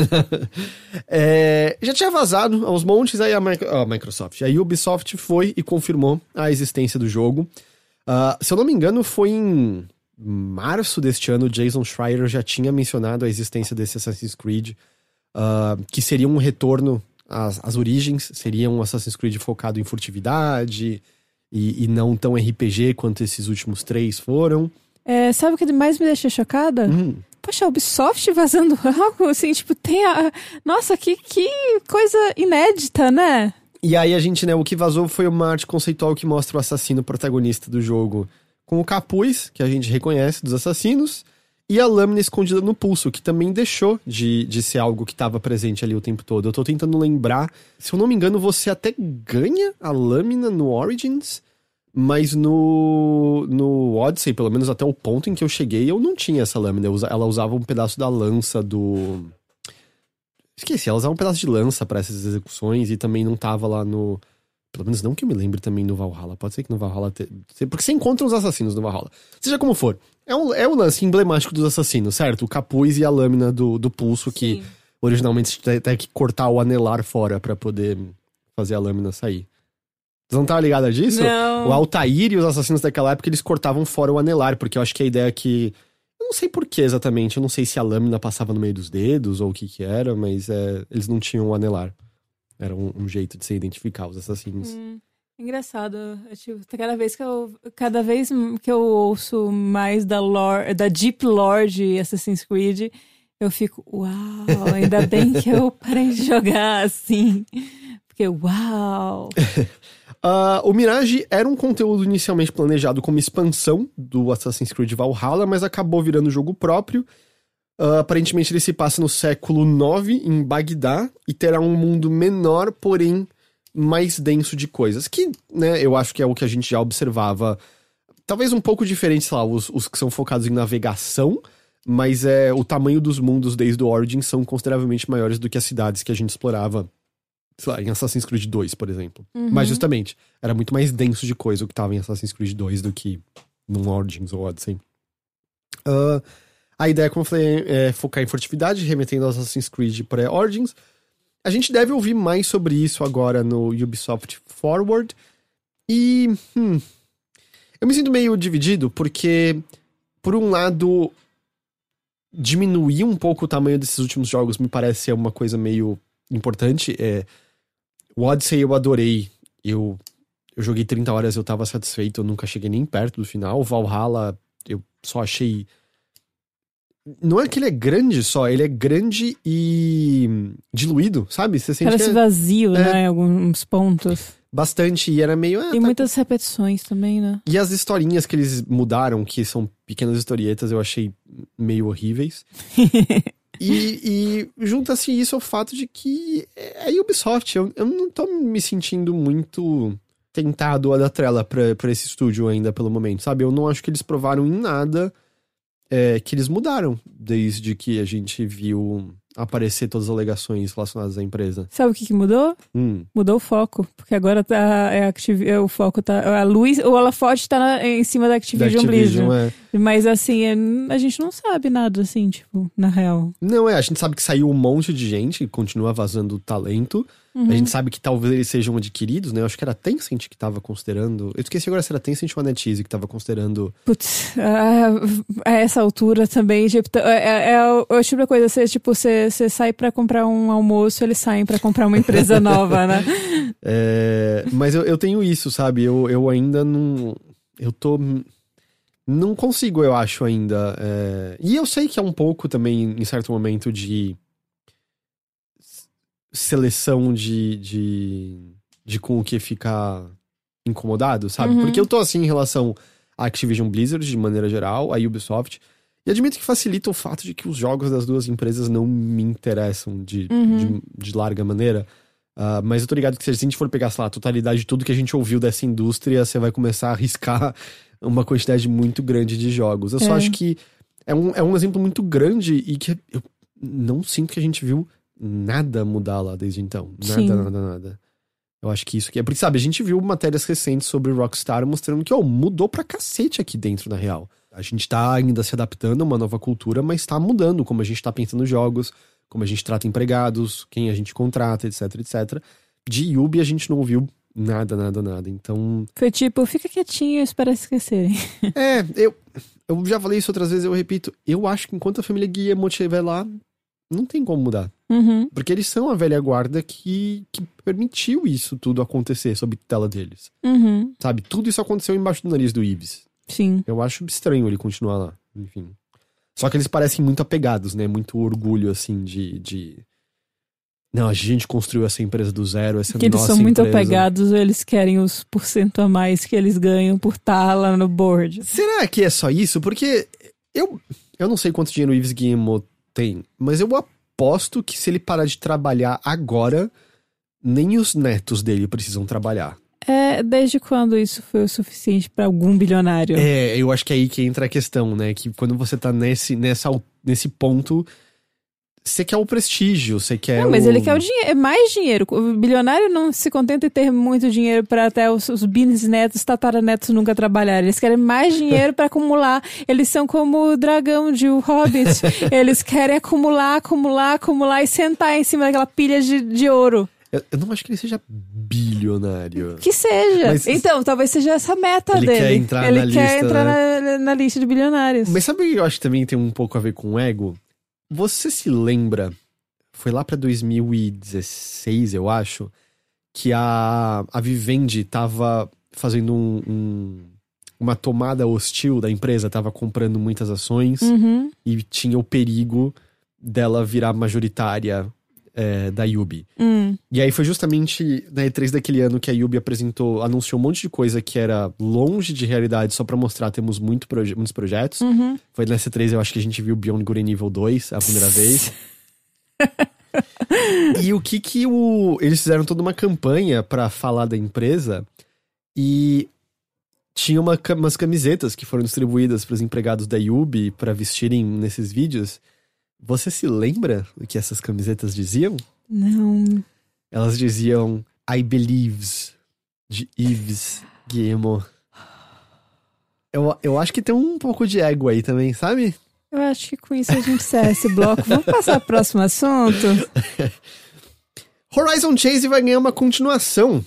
É, já tinha vazado aos montes, aí a, Micro- a Microsoft, a Ubisoft foi e confirmou a existência do jogo. Ah, se eu não me engano, foi em março deste ano, Jason Schreier já tinha mencionado a existência desse Assassin's Creed, ah, que seria um retorno às, às origens, seria um Assassin's Creed focado em furtividade e, e não tão RPG quanto esses últimos três foram. É, sabe o que mais me deixa chocada? Hum, Poxa, a Ubisoft vazando algo assim, tipo, tem a. Nossa, que, que coisa inédita, né? E aí a gente, né, o que vazou foi uma arte conceitual que mostra o assassino protagonista do jogo com o capuz, que a gente reconhece dos assassinos, e a lâmina escondida no pulso, que também deixou de, de ser algo que estava presente ali o tempo todo. Eu tô tentando lembrar, se eu não me engano, você até ganha a lâmina no Origins, mas no, no Odyssey, pelo menos até o ponto em que eu cheguei, eu não tinha essa lâmina. Ela usava um pedaço da lança do. Esqueci, ela usava um pedaço de lança pra essas execuções e também não tava lá no. Pelo menos não que eu me lembre também no Valhalla. Pode ser que no Valhalla. Te... Porque você encontra os assassinos no Valhalla. Seja como for, é um, é um lance emblemático dos assassinos, certo? O capuz e a lâmina do, do pulso que originalmente você tem, que cortar o anelar fora pra poder fazer a lâmina sair. Vocês não estavam ligadas disso? Não. O Altair e os assassinos daquela época, eles cortavam fora o anelar, porque eu acho que a ideia é que. Eu não sei por que exatamente, eu não sei se a lâmina passava no meio dos dedos ou o que que era, mas é, eles não tinham o anelar. Era um, um jeito de se identificar os assassinos. Hum, engraçado. Eu, tipo, cada vez que eu cada vez que eu ouço mais da lore, da deep lore de Assassin's Creed, eu fico, uau, ainda bem que eu parei de jogar assim. Porque uau. Ah, o Mirage era um conteúdo inicialmente planejado como expansão do Assassin's Creed Valhalla, mas acabou virando jogo próprio. Ah, aparentemente ele se passa no século IX, em Bagdá, e terá um mundo menor, porém mais denso de coisas. Que, né, eu acho que é o que a gente já observava. Talvez um pouco diferente, sei lá, os, os que são focados em navegação, mas é o tamanho dos mundos desde o Origin são consideravelmente maiores do que as cidades que a gente explorava, sei lá, em Assassin's Creed 2, por exemplo. Uhum. Mas justamente, era muito mais denso de coisa o que tava em Assassin's Creed 2 do que num Origins ou Odyssey. Ah, a ideia, como eu falei, é focar em furtividade, remetendo ao Assassin's Creed pré-Origins. A gente deve ouvir mais sobre isso agora no Ubisoft Forward. E. hum, eu me sinto meio dividido, porque, por um lado, diminuir um pouco o tamanho desses últimos jogos me parece ser uma coisa meio importante. É, o Odyssey eu adorei. Eu, eu joguei 30 horas eu tava satisfeito, eu nunca cheguei nem perto do final. O Valhalla eu só achei. Não é que ele é grande só, ele é grande e diluído, sabe? Você sente Parece é vazio, É. né? Em alguns pontos. bastante e era meio. ah, Tem tá- muitas repetições também, né? E as historinhas que eles mudaram, que são pequenas historietas, eu achei meio horríveis. E, e junta-se isso ao fato de que é Ubisoft. Eu, eu não tô me sentindo muito tentado a dar trela pra, pra esse estúdio ainda pelo momento, sabe? Eu não acho que eles provaram em nada é, que eles mudaram desde que a gente viu aparecer todas as alegações relacionadas à empresa. Sabe o que, que mudou? Hum, Mudou o foco. Porque agora tá. É Activ... é, o foco tá. A luz. O holofote tá na- em cima da da Activision, Activision, Blizzard. é. Mas assim, é, a gente não sabe nada, assim, tipo, na real. Não, é, a gente sabe que saiu um monte de gente e continua vazando talento. Uhum. A gente sabe que talvez eles sejam adquiridos, né? Eu acho que era a Tencent que tava considerando. Eu esqueci agora se era a Tencent ou a NetEase que tava considerando. Putz, a, a essa altura também, tipo, é, é, é o, é tipo de coisa, você, tipo, você, você sai pra comprar um almoço, eles saem pra comprar uma empresa nova, né? É, mas eu, eu tenho isso, sabe? Eu, eu ainda não. Eu tô. Não consigo, eu acho, ainda. é, E eu sei que é um pouco também, em certo momento, de. Seleção de. de, de com o que ficar incomodado, sabe? Uhum. Porque eu tô assim em relação à Activision Blizzard, de maneira geral, à Ubisoft. E admito que facilita o fato de que os jogos das duas empresas não me interessam de, Uhum. de, de larga maneira. Ah, mas eu tô ligado que se a gente for pegar, sei lá, a totalidade de tudo que a gente ouviu dessa indústria, você vai começar a arriscar uma quantidade muito grande de jogos. Eu só É. acho que é um, é um exemplo muito grande e que eu não sinto que a gente viu nada mudar lá desde então. Nada, Sim. nada, nada. Eu acho que isso aqui é. Porque, sabe, a gente viu matérias recentes sobre Rockstar mostrando que, ó, mudou pra cacete aqui dentro, na real. A gente tá ainda se adaptando a uma nova cultura, mas tá mudando como a gente tá pensando jogos, como a gente trata empregados, quem a gente contrata, etc, etc. De Yubi a gente não ouviu nada, nada, nada. Então. Foi tipo, fica quietinho e espera esquecerem. É, eu, eu já falei isso outras vezes, eu repito. Eu acho que enquanto a família Guillermo estiver lá, não tem como mudar. Uhum. Porque eles são a velha guarda que, que permitiu isso tudo acontecer sob tela deles. Uhum. Sabe? Tudo isso aconteceu embaixo do nariz do Ives. Sim. Eu acho estranho ele continuar lá. Enfim. Só que eles parecem muito apegados, né? Muito orgulho, assim, de. de... Não, a gente construiu essa empresa do zero, essa Que eles nossa são muito empresa. apegados eles querem os porcento a mais que eles ganham por estar lá no board. Será que é só isso? Porque eu, eu não sei quanto dinheiro o Ives Guillemot tem, mas eu aposto que se ele parar de trabalhar agora, nem os netos dele precisam trabalhar. É, desde quando isso foi o suficiente pra algum bilionário? É, eu acho que é aí que entra a questão, né? Que quando você tá nesse, nessa, nesse ponto, você quer o prestígio, você quer Não, mas o... ele quer o dinheiro, é mais dinheiro. O bilionário não se contenta em ter muito dinheiro para até os, os bisnetos, tataranetos nunca trabalharem. Eles querem mais dinheiro para acumular. Eles são como o dragão de O Hobbit. Eles querem acumular, acumular, acumular e sentar em cima daquela pilha de, de ouro. Eu, eu não acho que ele seja bilionário. Que seja. Mas- então, talvez seja essa a meta Ele dele. quer entrar Ele na quer lista, entrar né? na, na lista de bilionários. Mas sabe o que eu acho que também tem um pouco a ver com o ego? Você se lembra, foi lá pra 2016, eu acho, que a, a Vivendi tava fazendo um, um- uma tomada hostil da empresa, tava comprando muitas ações Uhum. e tinha o perigo dela virar majoritária é, da Yubi. Hum. E aí foi justamente na E3 daquele ano que a Yubi apresentou, anunciou um monte de coisa que era longe de realidade só pra mostrar temos muito proje- muitos projetos. Uhum. Foi nessa 3 eu acho que a gente viu Beyond Good and Evil 2 a primeira vez. e o que que o... Eles fizeram toda uma campanha pra falar da empresa e tinha uma, umas camisetas que foram distribuídas pros empregados da Yubi pra vestirem nesses vídeos. Você se lembra do que essas camisetas diziam? Não. Elas diziam I believes de Yves Guillemot. Eu, eu acho que tem um pouco de ego aí também, sabe? Eu acho que com isso a gente encerra esse bloco. Vamos passar pro próximo assunto? Horizon Chase vai ganhar uma continuação.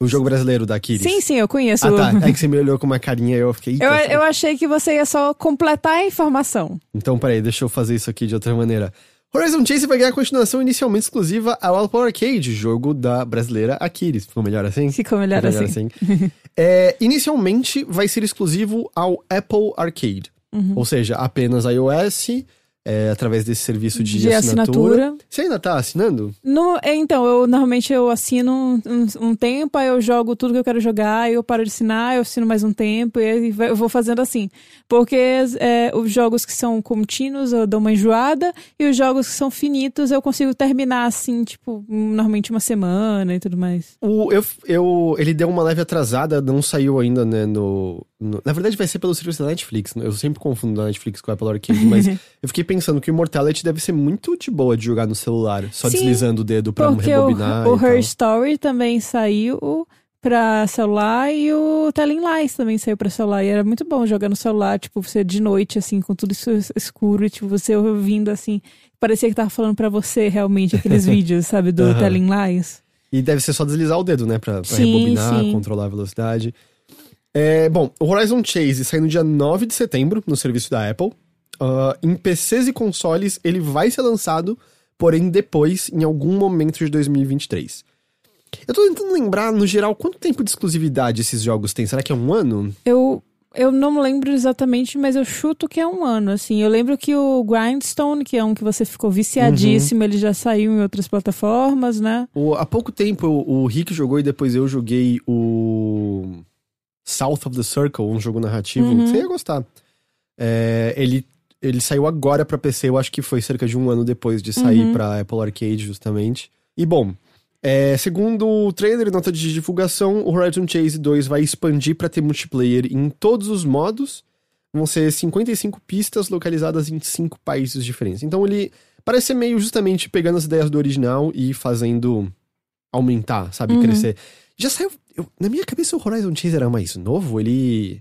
O jogo brasileiro da Kiris. Sim, sim, eu conheço. Ah, tá. É que você me olhou com uma carinha e eu fiquei. "Eita, Eu, eu achei que você ia só completar a informação. Então, peraí, deixa eu fazer isso aqui de outra maneira. Horizon Chase vai ganhar continuação inicialmente exclusiva ao Apple Arcade, jogo da brasileira Akiris. Ficou melhor assim? Ficou melhor, Melhor assim. É, inicialmente vai ser exclusivo ao Apple Arcade. Uhum. Ou seja, apenas iOS, é, através desse serviço de, De assinatura. assinatura. Você ainda tá assinando? No, é, então, eu normalmente eu assino um, um- tempo, aí eu jogo tudo que eu quero jogar, aí eu paro de assinar, eu assino mais um tempo, e eu vou fazendo assim. Porque é, os jogos que são contínuos eu dou uma enjoada, e os jogos que são finitos eu consigo terminar assim, tipo, normalmente uma semana e tudo mais. O, eu, eu, ele deu uma leve atrasada, não saiu ainda, né, no, no- Na verdade vai ser pelo serviço da Netflix, né? eu sempre confundo a Netflix com o Apple Arcade, mas eu fiquei pensando que o Immortality deve ser muito de boa de jogar no celular, só Sim, deslizando o dedo pra Porque o, rebobinar o tal. Her Story também saiu pra celular e o Telling Lies também saiu pra celular. E era muito bom jogar no celular, tipo, você de noite, assim, com tudo isso escuro, e, tipo, você ouvindo, assim. Parecia que tava falando pra você, realmente, aqueles vídeos, sabe, do Aham. Telling Lies. E deve ser só deslizar o dedo, né? Pra, pra Sim, rebobinar, sim. controlar a velocidade. É, bom, o Horizon Chase sai no dia 9 de setembro no serviço da Apple. Ah, em PCs e consoles, ele vai ser lançado, porém depois, em algum momento de 2023. Eu tô tentando lembrar, no geral, quanto tempo de exclusividade esses jogos têm? Será que é um ano? Eu, eu não lembro exatamente, mas eu chuto que é um ano, assim. Eu lembro que o Grindstone, que é um que você ficou viciadíssimo, ele já saiu em outras plataformas, né? O- há pouco tempo o, o Rick jogou e depois eu joguei o South of the Circle, um jogo narrativo. Uhum. Você ia gostar. É, ele, ele saiu agora pra PC, eu acho que foi cerca de um ano depois de sair Uhum. pra Apple Arcade, justamente. E bom, é, segundo o trailer e nota de divulgação, o Horizon Chase 2 vai expandir pra ter multiplayer em todos os modos. Vão ser 55 pistas localizadas em cinco países diferentes. Então ele parece ser meio justamente pegando as ideias do original e fazendo aumentar, sabe? Uhum. Crescer. Já saiu. eu- na minha cabeça o Horizon Chase era mais novo, ele.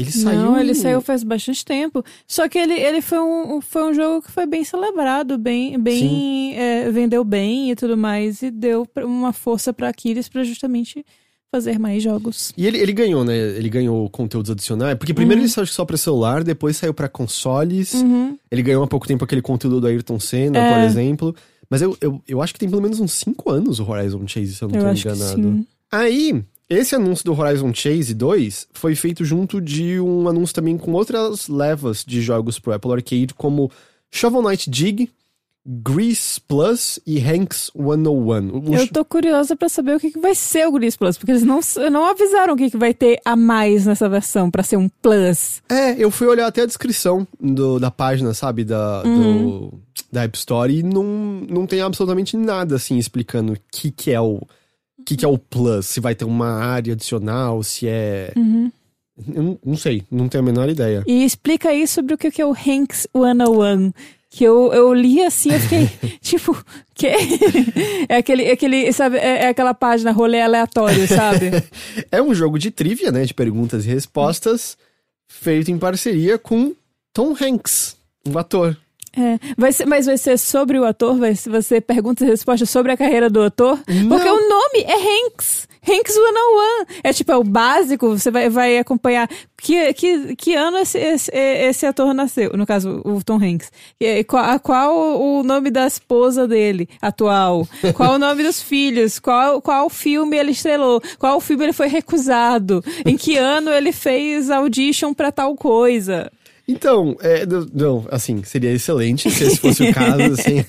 Ele saiu. Não, ele saiu faz bastante tempo. Só que ele, ele foi, um, foi um jogo que foi bem celebrado, bem, bem é, vendeu bem e tudo mais, e deu uma força pra Aquiles pra justamente fazer mais jogos. E ele, ele ganhou, né? Ele ganhou conteúdos adicionais. Porque primeiro Uhum. ele saiu só pra celular, depois saiu pra consoles. Uhum. Ele ganhou há pouco tempo aquele conteúdo do Ayrton Senna, É. por exemplo. Mas eu, eu, eu acho que tem pelo menos uns 5 anos o Horizon Chase, se eu não Eu tô enganado. sim. Aí, esse anúncio do Horizon Chase 2 foi feito junto de um anúncio também com outras levas de jogos pro Apple Arcade, como Shovel Knight Dig, Grease Plus e Hanks 101. O- Eu tô curiosa pra saber o que, que vai ser o Gris Plus, porque eles não, não avisaram o que, que vai ter a mais nessa versão pra ser um Plus. É, eu fui olhar até a descrição do- da página, sabe, da, Uhum. do, da App Store e não, não tem absolutamente nada, assim, explicando o que que é o, o que que é o Plus, se vai ter uma área adicional, se é... Uhum. Eu não, não sei, não tenho a menor ideia. E explica aí sobre o que, que é o Hanks 101. Que eu, eu li assim, eu fiquei, tipo, que? É aquele, é aquele, sabe, é, é aquela página rolê aleatório, sabe? É um jogo de trivia, né, de perguntas e respostas, feito em parceria com Tom Hanks, um ator. É, vai ser, mas vai ser sobre o ator? Vai ser perguntas e respostas sobre a carreira do ator? Porque Não. Nome é Hanks. Hanks 101. É tipo, é o básico, você vai, vai acompanhar que, que, que ano esse, esse, esse ator nasceu. No caso, o Tom Hanks. E Qual, qual o nome da esposa dele atual? Qual o nome dos filhos? Qual, qual filme ele estrelou? Qual filme ele foi recusado? Em que ano ele fez audition pra tal coisa? Então, é, não, não, assim, seria excelente se esse fosse o caso, assim,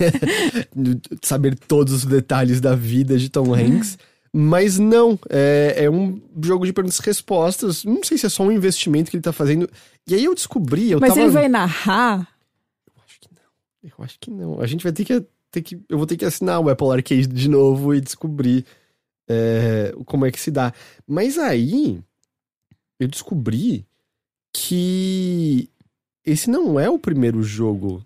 saber todos os detalhes da vida de Tom Hanks. Mas não, é, é um jogo de perguntas e respostas. Não sei se é só um investimento que ele tá fazendo. E aí eu descobri, eu Mas tava... ele vai narrar? Eu acho que não. A gente vai ter que, ter que. Eu vou ter que assinar o Apple Arcade de novo e descobrir é, como é que se dá. Mas aí eu descobri que esse não é o primeiro jogo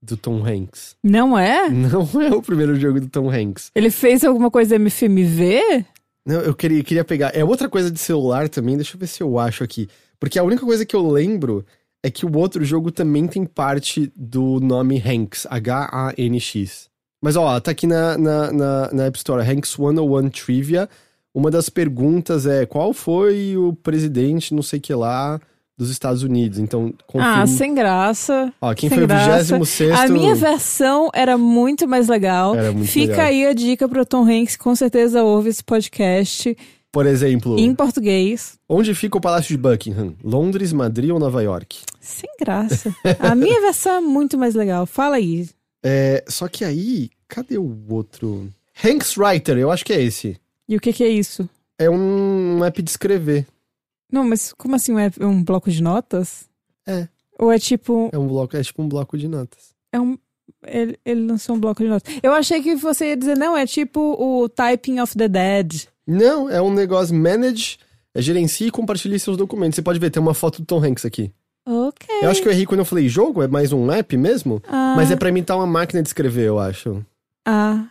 do Tom Hanks. Não é? Não é o primeiro jogo do Tom Hanks. Ele fez alguma coisa MFMV? Não, eu queria, queria pegar. É outra coisa de celular também, deixa eu ver se eu acho aqui. Porque a única coisa que eu lembro é que o outro jogo também tem parte do nome Hanks, H-A-N-X. Mas ó, tá aqui na, na, na, na App Store, Hanks 101 Trivia. Uma das perguntas é qual foi o presidente, não sei que lá, dos Estados Unidos. Então, confirma. Ah, sem graça. Ó, quem sem foi o graça. 26 A minha versão era muito mais legal. Era muito Fica legal. aí a dica pro Tom Hanks, que com certeza ouve esse podcast Por exemplo, em português. onde fica o Palácio de Buckingham? Londres, Madrid ou Nova York? Sem graça. A minha versão é muito mais legal. Fala aí. É, só que aí, cadê o outro? Hanks Writer, eu acho que é esse. E o que, que é isso? É um app de escrever. Não, mas como assim? Um, app- um bloco de notas? É. Ou é tipo. É um bloco, é tipo um bloco de notas. É um. Ele, ele lançou um bloco de notas. Eu achei que você ia dizer, não, é tipo o Typing of the Dead. Não, é um negócio manage, é gerencie e compartilhe seus documentos. Você pode ver, tem uma foto do Tom Hanks aqui. Ok. Eu acho que eu errei quando eu falei jogo, é mais um app mesmo, Ah, mas é pra imitar uma máquina de escrever, eu acho. Ah,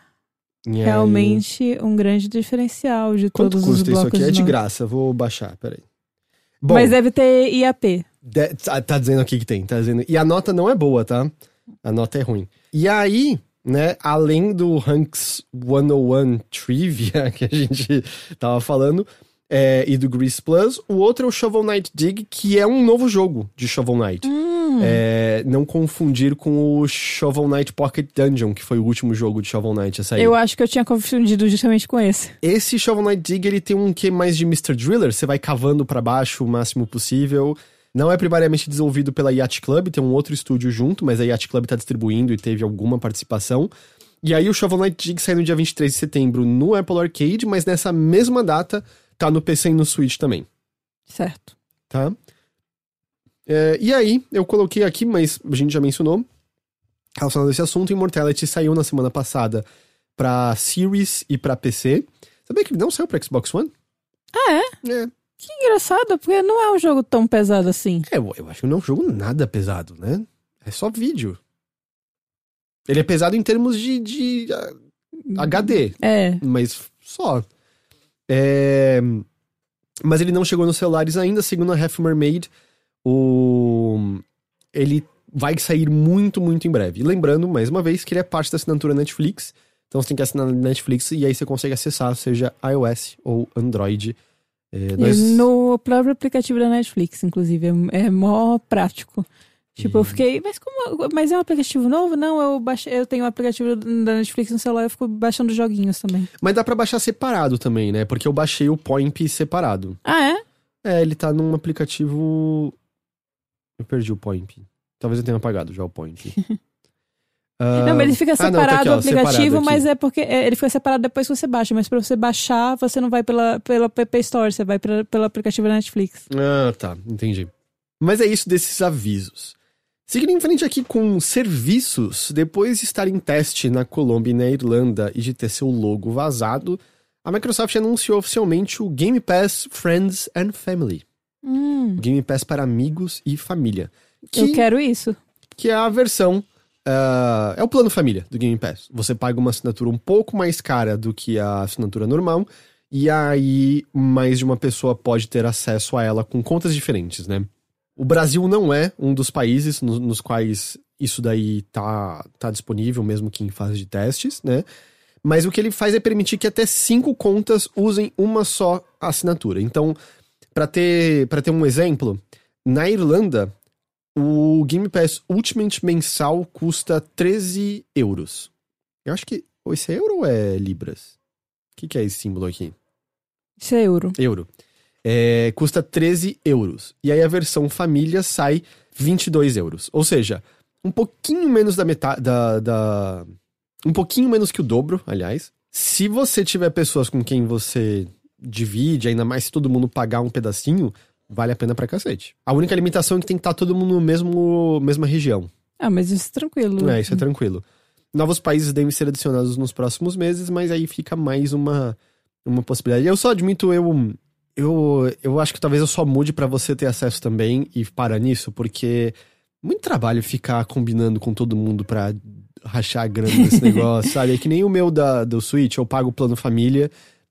E aí- realmente um grande diferencial de Quanto todos os custa isso blocos aqui? É de graça, vou baixar, peraí. Bom, Mas deve ter IAP. De- tá, tá dizendo aqui que tem, tá dizendo. E a nota não é boa, tá? A nota é ruim. E aí, né, além do Hanks 101 Trivia que a gente tava falando, é, e do Grease Plus, o outro é o Shovel Knight Dig, que é um novo jogo de Shovel Knight. Hum. É, não confundir com o Shovel Knight Pocket Dungeon, que foi o último jogo de Shovel Knight a sair. Eu acho que eu tinha confundido justamente com esse. Esse Shovel Knight Dig, ele tem um que mais de Mr. Driller, você vai cavando pra baixo o máximo possível. Não é primariamente desenvolvido pela Yacht Club, tem um outro estúdio junto, mas a Yacht Club tá distribuindo e teve alguma participação. E aí o Shovel Knight Dig sai no dia 23 de setembro no Apple Arcade, mas nessa mesma data tá no PC e no Switch também, Certo. tá? É, e aí, eu coloquei aqui, mas a gente já mencionou, relacionado a esse assunto, Immortality saiu na semana passada pra Series e pra PC. Sabia que ele não saiu pra Xbox One? Ah, é? É, Que engraçado, porque não é um jogo tão pesado assim. É, eu, eu acho que não é um jogo nada pesado, né? É só vídeo. Ele é pesado em termos de. de, ah, HD, É. mas só. É, Mas ele não chegou nos celulares ainda, segundo a Half Mermaid. O... Ele vai sair muito, muito em breve. E lembrando, mais uma vez, que ele é parte da assinatura Netflix. Então você tem que assinar na Netflix e aí você consegue acessar, seja iOS ou Android. É, nós- No próprio aplicativo da Netflix, inclusive. É, é mó prático. Tipo, eu fiquei, mas como. Mas é um aplicativo novo? Não, eu baixei, eu tenho um aplicativo da Netflix no celular, eu fico baixando joguinhos também. Mas dá pra baixar separado também, né? Porque eu baixei o Poimp separado. Ah, é? É, ele tá num aplicativo. Eu perdi o Poimp. Talvez eu tenha apagado já o Poimp. Ah, Não, mas ele fica ah, não, tá separado aqui, do ó, separado aplicativo, mas é porque é, ele fica separado depois que você baixa. Mas pra você baixar, você não vai pela, pela App Store, você vai pela, pelo aplicativo da Netflix. Ah, tá, entendi. Mas é isso desses avisos. Seguindo em frente aqui com serviços, depois de estar em teste na Colômbia e na Irlanda e de ter seu logo vazado, a Microsoft anunciou oficialmente o Game Pass Friends and Family. Hum, Game Pass para amigos e família. Que, eu quero isso. que é a versão. ah, é o plano família do Game Pass. Você paga uma assinatura um pouco mais cara do que a assinatura normal. E aí, mais de uma pessoa pode ter acesso a ela com contas diferentes, né? O Brasil não é um dos países no- nos quais isso daí tá, tá disponível, mesmo que em fase de testes, né? Mas o que ele faz é permitir que até cinco contas usem uma só assinatura. Então, para ter, pra ter um exemplo, na Irlanda, o Game Pass Ultimate mensal custa 13 euros. Eu acho que. ou Esse é euro ou é libras? O que, que é esse símbolo aqui? Isso é euro. Euro. É, custa 13 euros. E aí a versão família sai 22 euros. Ou seja, um pouquinho menos da metade. Da, da- um pouquinho menos que o dobro, aliás. Se você tiver pessoas com quem você divide, ainda mais se todo mundo pagar um pedacinho, vale a pena pra cacete. A única limitação é que tem que estar todo mundo no mesmo mesma região. Ah, mas isso é tranquilo. É, isso é tranquilo. Novos países devem ser adicionados nos próximos meses, mas aí fica mais uma, uma possibilidade. Eu só admito, eu, eu, eu acho que talvez eu só mude pra você ter acesso também e para nisso, porque muito trabalho ficar combinando com todo mundo pra rachar a grana desse negócio, sabe? É que nem o meu da, do Switch, eu pago o plano família,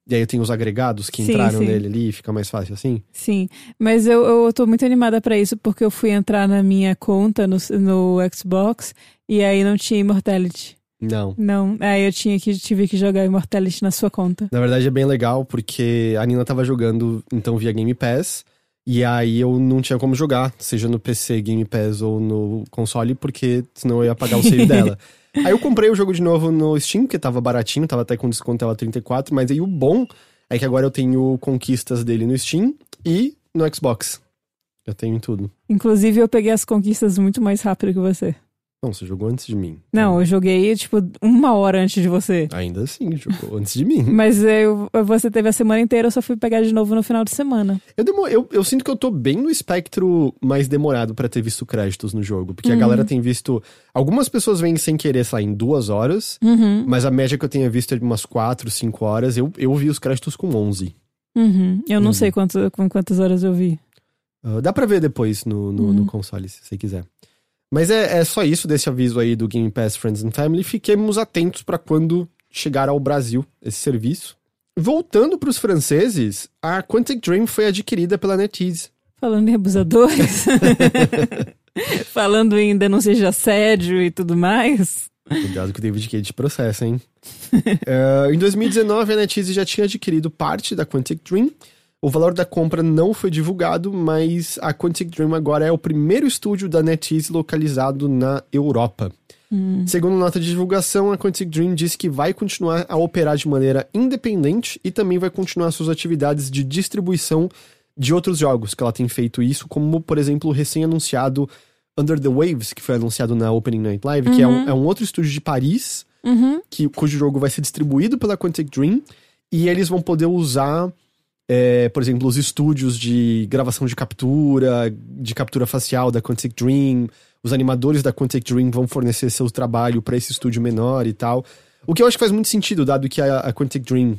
e aí eu tenho os agregados que Sim, entraram sim. nele ali, fica mais fácil assim. Sim, mas eu, eu tô muito animada pra isso porque eu fui entrar na minha conta no, no Xbox e aí não tinha Immortality. Não. Não, aí eu tinha que, tive que jogar Immortality na sua conta. Na verdade é bem legal, porque a Nina tava jogando então via Game Pass, e aí eu não tinha como jogar, seja no PC Game Pass ou no console, porque senão eu ia pagar o save dela. Aí eu comprei o jogo de novo no Steam, que tava baratinho, tava até com desconto, tava 34, mas aí o bom é que agora eu tenho conquistas dele no Steam e no Xbox. Eu tenho em tudo. Inclusive, eu peguei as conquistas muito mais rápido que você. Não, você jogou antes de mim. Não, eu joguei, tipo, uma hora antes de você. Ainda assim, jogou antes de mim. Mas eu, você teve a semana inteira, eu só fui pegar de novo no final de semana. Eu, demo- eu, eu sinto que eu tô bem no espectro mais demorado pra ter visto créditos no jogo. Porque a galera tem visto. Algumas pessoas vêm sem querer, lá, em duas horas. Uhum, Mas a média que eu tenha visto é de umas quatro, cinco horas. Eu, eu vi os créditos com 11. uhum. Eu não Uhum. sei quanto, com quantas horas eu vi. Ah, dá pra ver depois no, no, no Uhum. console, se você quiser. Mas é, é só isso desse aviso aí do Game Pass Friends and Family. Fiquemos atentos pra quando chegar ao Brasil esse serviço. Voltando pros franceses, a Quantic Dream foi adquirida pela NetEase. Falando em abusadores. Falando em denúncias de assédio e tudo mais. Cuidado que o David Cage processa, hein? Eh, em 2019, a NetEase já tinha adquirido parte da Quantic Dream. O valor da compra não foi divulgado, mas a Quantic Dream agora é o primeiro estúdio da NetEase localizado na Europa. Segundo nota de divulgação, a Quantic Dream disse que vai continuar a operar de maneira independente e também vai continuar suas atividades de distribuição de outros jogos que ela tem feito isso, como, por exemplo, o recém-anunciado Under the Waves, que foi anunciado na Opening Night Live, que é um, é um outro estúdio de Paris, Uhum. que, cujo jogo vai ser distribuído pela Quantic Dream, e eles vão poder usar, é, por exemplo, os estúdios de gravação de captura, de captura facial da Quantic Dream, os animadores da Quantic Dream vão fornecer seu trabalho para esse estúdio menor e tal. O que eu acho que faz muito sentido, dado que a, a Quantic Dream,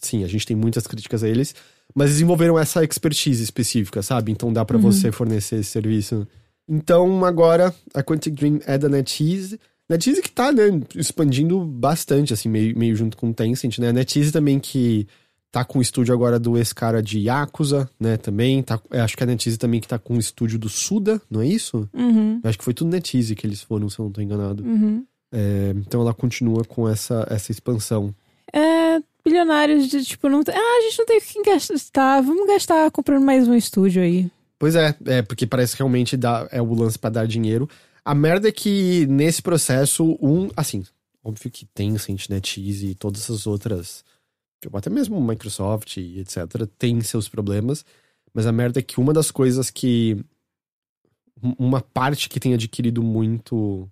sim, a gente tem muitas críticas a eles, mas desenvolveram essa expertise específica, sabe? Então dá para você fornecer esse serviço. Então agora a Quantic Dream é da NetEase NetEase que tá, né, expandindo bastante, assim, meio, meio junto com o Tencent, né? NetEase também que tá com o estúdio agora do ex-cara de Yakuza, né, também. Tá, acho que a NetEase também que tá com o estúdio do Suda, não é isso? Uhum, Acho que foi tudo NetEase que eles foram, se eu não tô enganado. uhum. É, então ela continua com essa, essa expansão. É, bilionários de tipo, não tem. Ah, a gente não tem o que gastar. Vamos gastar comprando mais um estúdio aí. Pois é, é porque parece que realmente dá, é o lance pra dar dinheiro. A merda é que nesse processo, um, assim, óbvio que Tencent, NetEase e todas essas outras, até mesmo Microsoft e etc, tem seus problemas, mas a merda é que uma das coisas que um- uma parte que tem adquirido muito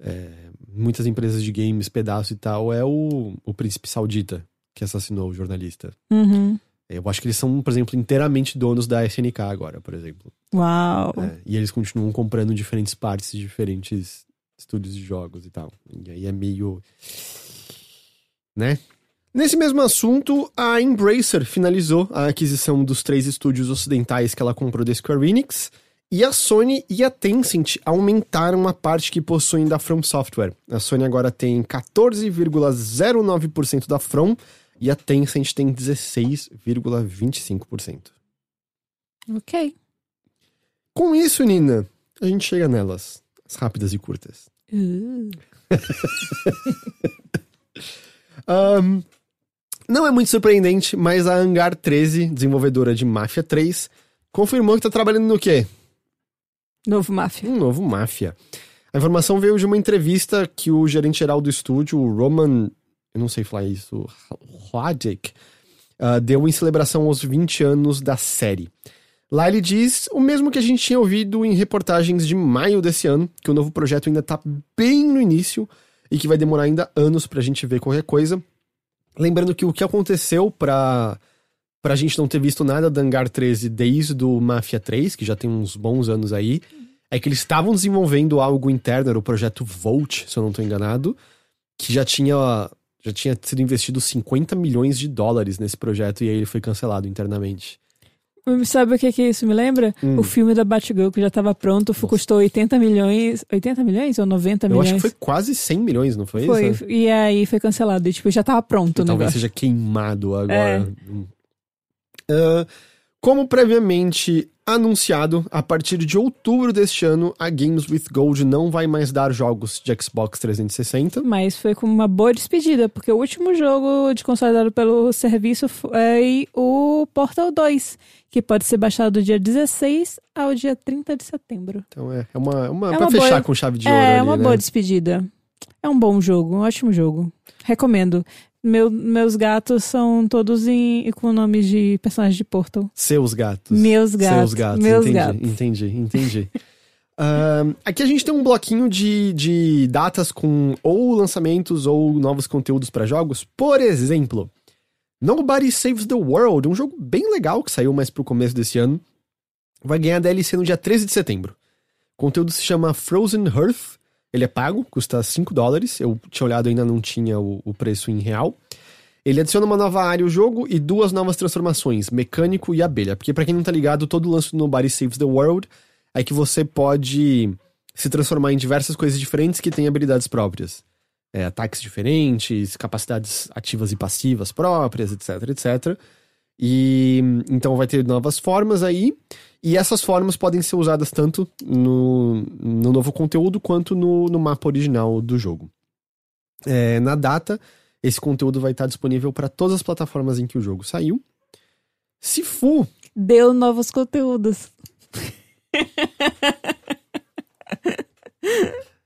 é, muitas empresas de games, pedaço e tal, é o, o príncipe saudita que assassinou o jornalista. Uhum. Eu acho que eles são, por exemplo, inteiramente donos da SNK agora, por exemplo. Uau. É, e eles continuam comprando diferentes partes de diferentes estúdios de jogos e tal. E aí é meio. Né? Nesse mesmo assunto, a Embracer finalizou a aquisição dos três estúdios ocidentais que ela comprou da Square Enix. E a Sony e a Tencent aumentaram a parte que possuem da From Software. A Sony agora tem 14,09% da From e a Tencent tem 16,25%. Ok. Com isso, Nina, a gente chega nelas. As rápidas e curtas. Uh. Ahn, não é muito surpreendente, mas a Hangar 13, desenvolvedora de Máfia 3, confirmou que tá trabalhando no quê? Novo Máfia. Um novo Máfia. A informação veio de uma entrevista que o gerente geral do estúdio, o Roman, eu não sei falar isso, Hladek, ah, deu em celebração aos 20 anos da série. Lá ele diz o mesmo que a gente tinha ouvido em reportagens de maio desse ano, que o novo projeto ainda tá bem no início e que vai demorar ainda anos pra gente ver qualquer coisa. Lembrando que o que aconteceu pra, pra gente não ter visto nada da Hangar 13 desde o Mafia 3, que já tem uns bons anos aí, é que eles estavam desenvolvendo algo interno, era o projeto Volt, se eu não tô enganado, que já tinha, já tinha sido investido 50 milhões de dólares nesse projeto e aí ele foi cancelado internamente. Sabe o que, que isso me lembra? Hum. O filme da Batgirl que já estava pronto, custou 80 milhões. 80 milhões ou 90 Eu milhões? acho que foi quase 100 milhões, não foi, Foi, isso? E aí foi cancelado. E tipo, já tava pronto o Talvez negócio. seja queimado agora. Ah, como previamente anunciado, a partir de outubro deste ano, a Games with Gold não vai mais dar jogos de Xbox 360. Mas foi com uma boa despedida, porque o último jogo de console dado pelo serviço foi o Portal 2, que pode ser baixado do dia 16 ao dia 30 de setembro. Então é, é uma, uma É pra uma fechar boa- com chave de ouro. É, ali, uma né? boa despedida. É um bom jogo, um ótimo jogo. Recomendo. Meu- meus gatos são todos em, com nomes de personagens de Portal. Seus gatos. Meus gatos. Seus gatos. Meus entendi, gatos. entendi, entendi. Ahn, aqui a gente tem um bloquinho de, de datas com ou lançamentos ou novos conteúdos pra jogos. Por exemplo, Nobody Saves the World, um jogo bem legal que saiu mais pro começo desse ano, vai ganhar DLC no dia 13 de setembro. O conteúdo se chama Frozen Hearth. Ele é pago, custa 5 dólares. Eu tinha olhado, ainda não tinha o, o preço em real. Ele adiciona uma nova área ao jogo e duas novas transformações, mecânico e abelha. Porque pra quem não tá ligado, todo o lance do Nobody Saves the World é que você pode se transformar em diversas coisas diferentes que têm habilidades próprias. É, ataques diferentes, capacidades ativas e passivas próprias, etc, etc. E então vai ter novas formas aí. E essas formas podem ser usadas tanto no, no novo conteúdo quanto no, no mapa original do jogo. É, na data, esse conteúdo vai estar disponível para todas as plataformas em que o jogo saiu. Se for, Deu novos conteúdos.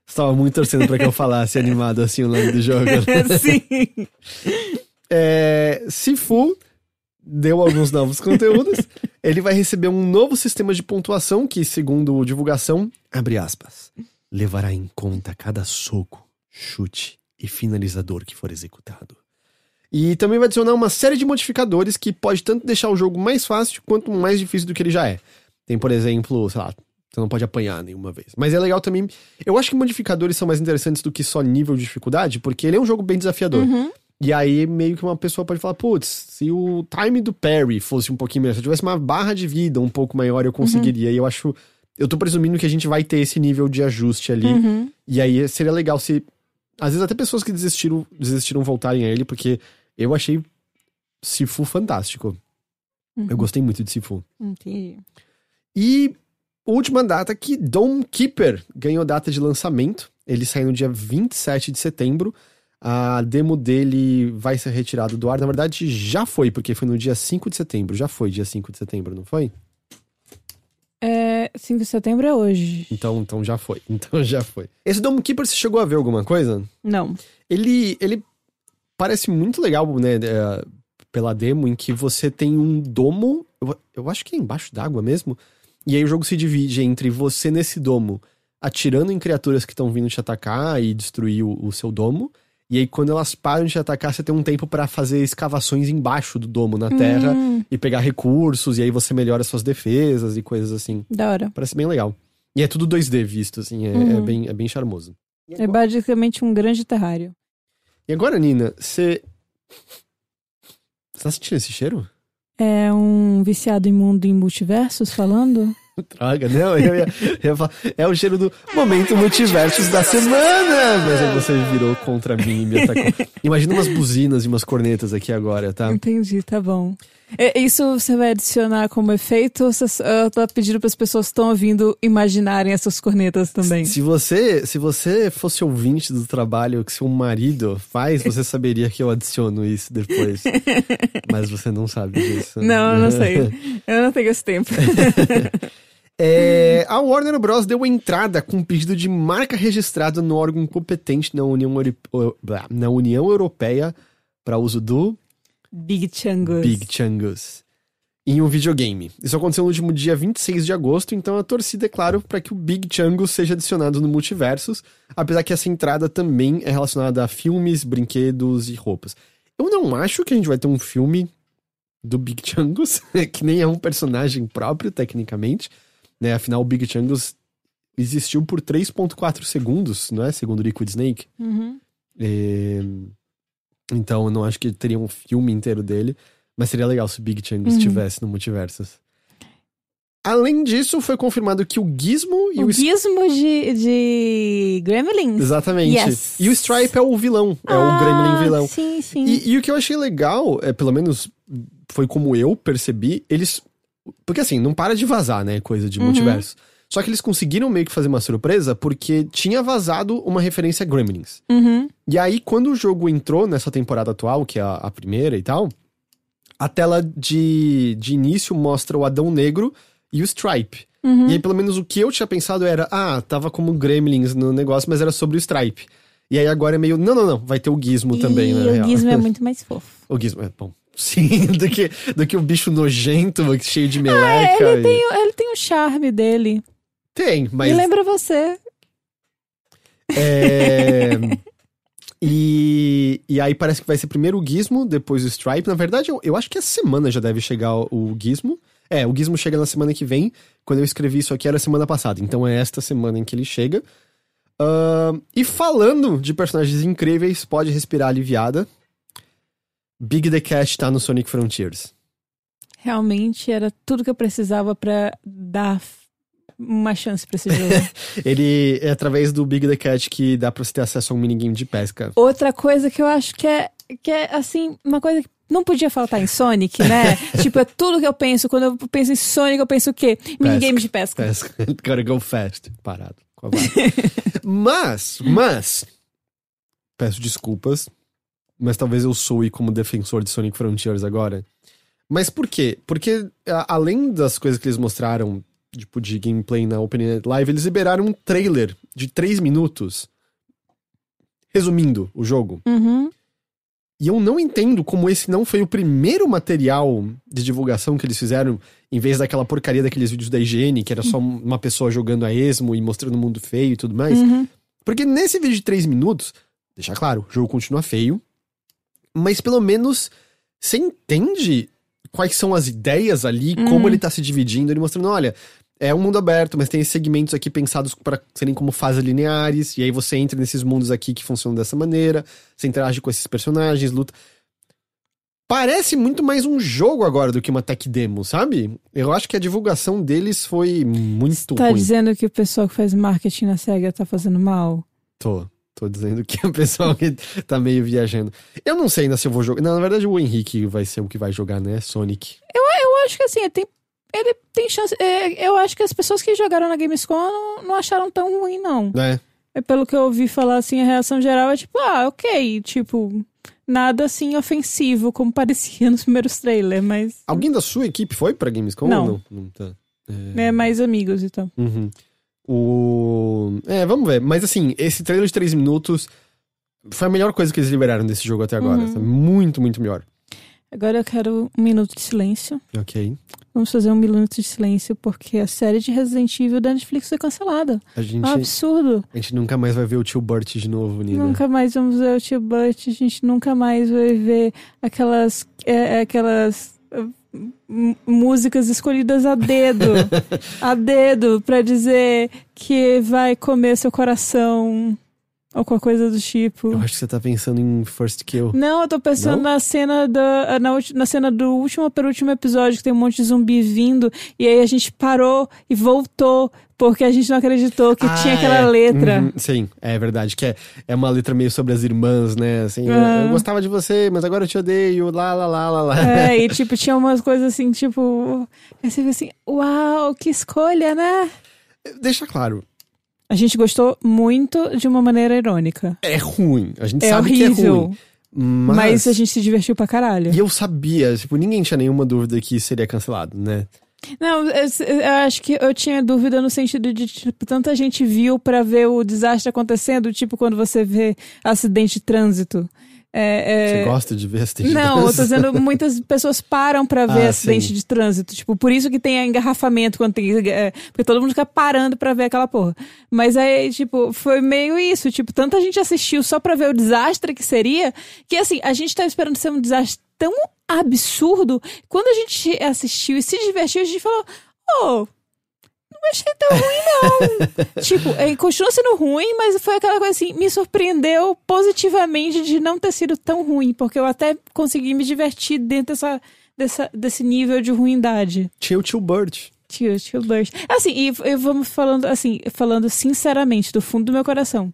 estava muito torcendo para que eu falasse animado assim o nome do jogo. Sim. É, se for, deu alguns novos conteúdos. Ele vai receber um novo sistema de pontuação que, segundo divulgação, abre aspas, levará em conta cada soco, chute e finalizador que for executado. E também vai adicionar uma série de modificadores que pode tanto deixar o jogo mais fácil quanto mais difícil do que ele já é. Tem, por exemplo, sei lá, você não pode apanhar nenhuma vez. Mas é legal também. Eu acho que modificadores são mais interessantes do que só nível de dificuldade, porque ele é um jogo bem desafiador. Uhum. E aí, meio que uma pessoa pode falar, putz, se o time do parry fosse um pouquinho melhor, se eu tivesse uma barra de vida um pouco maior, eu conseguiria. E eu acho Eu tô presumindo que a gente vai ter esse nível de ajuste ali. Uhum. E aí seria legal se. Às vezes até pessoas que desistiram, desistiram voltarem a ele, porque eu achei Sifu fantástico. Uhum. Eu gostei muito de Sifu. Entendi. E última data que Dome Keeper ganhou data de lançamento. Ele sai no dia 27 de setembro. A demo dele vai ser retirada do ar. Na verdade, já foi, porque foi no dia 5 de setembro. Já foi dia 5 de setembro, não foi? É, 5 de setembro é hoje. Então, então já foi. Então já foi. Esse Dome Keeper, você chegou a ver alguma coisa? Não. Ele, ele parece muito legal, né? é, pela demo, em que você tem um domo. Eu, eu acho que é embaixo d'água mesmo. E aí o jogo se divide entre você nesse domo atirando em criaturas que estão vindo te atacar e destruir o, o seu domo. E aí, quando elas param de te atacar, você tem um tempo pra fazer escavações embaixo do domo, na terra, Hum, e pegar recursos, e aí você melhora suas defesas e coisas assim. da hora. Parece bem legal. E é tudo 2D visto, assim, é, Uhum. é bem, é bem charmoso. É basicamente um grande terrário. E agora, Nina, você. Você tá sentindo esse cheiro? É um viciado imundo em multiversos falando? Droga, não, eu ia, eu ia falar, é o cheiro do momento multiversos da semana! Mas aí você virou contra mim me atacou. Imagina umas buzinas e umas cornetas aqui agora, tá? Entendi, tá bom. Isso você vai adicionar como efeito ou você eu tô pedindo para as pessoas que estão ouvindo imaginarem essas cornetas também? Se você, se você fosse ouvinte do trabalho que seu marido faz, você saberia que eu adiciono isso depois. Mas você não sabe disso. Não, eu não sei. Eu não tenho esse tempo. É, a Warner Bros. deu entrada com um pedido de marca registrada no órgão competente na União, na União Europeia para uso do Big Changus. Big Changus em um videogame. Isso aconteceu no último dia 26 de agosto, então a torcida é claro para que o Big Changus seja adicionado no Multiversus, apesar que essa entrada também é relacionada a filmes, brinquedos e roupas. Eu não acho que a gente vai ter um filme do Big Changus, que nem é um personagem próprio, tecnicamente. Né? Afinal, o Big Changus existiu por 3.4 segundos, não é? Segundo o Liquid Snake. Uhum. É, Então, eu não acho que teria um filme inteiro dele. Mas seria legal se o Big Changus Uhum. estivesse no Multiversus. Além disso, foi confirmado que o Gizmo e o... O gizmo de, de Gremlins? Exatamente. Yes. E o Stripe é o vilão. É o Ah, Gremlin vilão. Sim, sim. E, e o que eu achei legal, é pelo menos foi como eu percebi, eles. Porque assim, não para de vazar, né? Coisa de Uhum. multiverso. Só que eles conseguiram meio que fazer uma surpresa porque tinha vazado uma referência a Gremlins. Uhum. E aí, quando o jogo entrou nessa temporada atual, que é a, a primeira e tal, a tela de, de início mostra o Adão Negro e o Stripe. Uhum. E aí, pelo menos o que eu tinha pensado era, ah, tava como Gremlins no negócio, mas era sobre o Stripe. E aí agora é meio, não, não, não, vai ter o Gizmo também, e né? o real. gizmo é muito mais fofo. O Gizmo é bom. Sim, do que, do que o bicho nojento, cheio de meleca. É, ele, e- tem, ele tem o charme dele. Tem, mas. Me lembra você. É... e, e aí parece que vai ser primeiro o Gizmo, depois o Stripe. Na verdade, eu, eu acho que essa semana já deve chegar o, o Gizmo. É, o Gizmo chega na semana que vem. Quando eu escrevi isso aqui era semana passada. Então é esta semana em que ele chega. Ahn, e falando de personagens incríveis, pode respirar aliviada. Big the Cat tá no Sonic Frontiers. Realmente era tudo que eu precisava pra dar uma chance pra esse jogo. Ele é através do Big the Cat que dá pra você ter acesso a um minigame de pesca. Outra coisa que eu acho que é, que é assim, uma coisa que não podia faltar em Sonic, né? tipo, é tudo que eu penso. Quando eu penso em Sonic, eu penso o quê? Minigame de pesca. Pesca. Gotta go fast. Parado. Mas, mas. Peço desculpas. Mas talvez eu soe como defensor de Sonic Frontiers agora. Mas por quê? Porque, a- além das coisas que eles mostraram, tipo, de gameplay na Open Night Live, eles liberaram um trailer de 3 minutos. Resumindo o jogo. Uhum. E eu não entendo como esse não foi o primeiro material de divulgação que eles fizeram, em vez daquela porcaria daqueles vídeos da IGN, que era só uma pessoa jogando a esmo e mostrando o mundo feio e tudo mais. Uhum. Porque nesse vídeo de 3 minutos, deixa claro, o jogo continua feio, mas pelo menos você entende quais são as ideias ali, como ele tá se dividindo, ele mostrando, olha, é um mundo aberto, mas tem segmentos aqui pensados para serem como fases lineares, e aí você entra nesses mundos aqui que funcionam dessa maneira, você interage com esses personagens, luta. Parece muito mais um jogo agora do que uma tech demo, sabe? Eu acho que a divulgação deles foi muito Tá ruim. dizendo que o pessoal que faz marketing na SEGA tá fazendo mal? Tô. Tô dizendo que o pessoal que tá meio viajando. Eu não sei ainda se eu vou jogar. Não, na verdade, o Henrique vai ser o que vai jogar, né? Sonic. Eu acho que assim, ele tem, ele tem chance. é, eu acho que as pessoas que jogaram na Gamescom não, não acharam tão ruim, não. É. É pelo que eu ouvi falar assim, a reação geral é tipo, ah, ok, tipo, nada assim ofensivo, como parecia nos primeiros trailers, mas Alguém da sua equipe foi pra Gamescom? Não. ou Não, não tá. é mais amigos então. Uhum. O... É, vamos ver. Mas assim, esse trailer de 3 minutos foi a melhor coisa que eles liberaram desse jogo até agora. Uhum. Tá Muito, muito melhor. Agora eu quero um minuto de silêncio. Ok. Vamos fazer um minuto de silêncio porque a série de Resident Evil da Netflix foi cancelada. A gente, É um absurdo. a gente nunca mais vai ver o tio Burt de novo, Nina. Nunca mais vamos ver o tio Butch, a gente nunca mais vai ver aquelas. é, aquelas. Músicas escolhidas a dedo. a dedo, pra dizer que vai comer seu coração. Ou qualquer coisa do tipo. Eu acho que você tá pensando em First Kill. Não, eu tô pensando Não? na cena da na, na cena do último penúltimo episódio que tem um monte de zumbi vindo e aí a gente parou e voltou porque a gente não acreditou que Ah, tinha aquela é. letra. Uhum, sim, é verdade. Que é, é uma letra meio sobre as irmãs, né? Assim, eu- Ah. eu gostava de você, mas agora eu te odeio. Lá, lá, lá, lá, lá. É, e tipo, tinha umas coisas assim, tipo. Aí você vê assim, uau, que escolha, né? Deixa claro, A gente gostou muito de uma maneira irônica. é ruim. A gente É sabe que é horrível. ruim. Mas, Mas... a gente se divertiu pra caralho. E eu sabia, tipo, ninguém tinha nenhuma dúvida que seria cancelado, né? Não, eu, eu acho que eu tinha dúvida no sentido de, tipo, tanta gente viu pra ver o desastre acontecendo, tipo quando você vê acidente de trânsito. É, é- Você gosta de ver acidente de Não, eu tô dizendo, muitas pessoas param pra ver Ah, acidente sim. de trânsito. Tipo, por isso que tem engarrafamento quando tem. é, porque todo mundo fica parando pra ver aquela porra. Mas aí, tipo, foi meio isso. Tipo, tanta gente assistiu só pra ver o desastre que seria, que assim, a gente tava esperando ser um desastre tão absurdo. Quando a gente assistiu e se divertiu, a gente falou, oh. Achei tão ruim, não. tipo, é, continua sendo ruim, mas foi aquela coisa assim, me surpreendeu positivamente de não ter sido tão ruim, porque eu até consegui me divertir dentro dessa, dessa, desse nível de ruindade. Tinha o tio Burt. Tio, tio Burst. Assim, e, e vamos falando assim, falando sinceramente, do fundo do meu coração.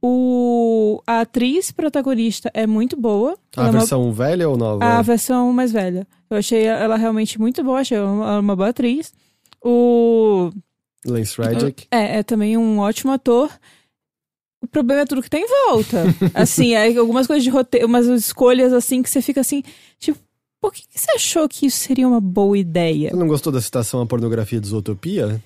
O, a atriz protagonista é muito boa. A Ela é uma- versão velha ou nova? a versão mais velha. Eu achei ela realmente muito boa, achei ela uma, uma boa atriz. O. Lance Reddick. É, é também um ótimo ator. O problema é tudo que tem em volta. assim, é algumas coisas de roteiro, umas escolhas assim que você fica assim, tipo, por que, que você achou que isso seria uma boa ideia? Você não gostou da citação à pornografia de Zootopia?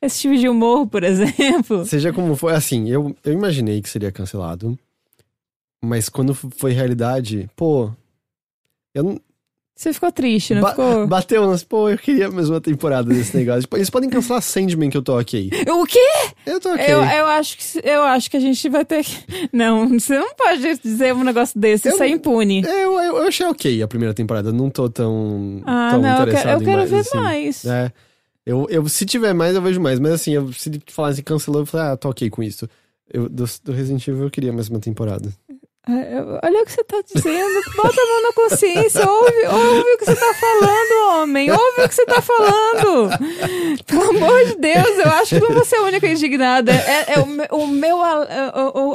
Esse tipo de humor, por exemplo. Seja como foi, assim, eu, eu imaginei que seria cancelado. Mas quando foi realidade, pô. Eu não. Você ficou triste, não ba- ficou? Bateu nas. Pô, eu queria mais uma temporada desse negócio. Tipo, Eles podem cancelar Sandman que eu tô ok. O quê? Eu tô ok. Eu, eu, acho que, eu acho que a gente vai ter que. Não, você não pode dizer um negócio desse, Eu- isso é impune. Eu, eu, eu achei ok a primeira temporada. Não tô tão. Ah, tão não, eu interessado quero, eu quero mais, ver assim. mais. É. Eu, eu, se tiver mais, eu vejo mais. Mas assim, eu, se ele falasse cancelou, eu falei, ah, tô ok com isso. Eu, do, do Resident Evil eu queria mais uma temporada. Eu- Olha o que você tá dizendo. Bota a mão na consciência. Ouve, ouve o que você tá falando, homem. Ouve o que você tá falando. Pelo amor de Deus, eu acho que não vou ser a única indignada. É, é o, o meu. A,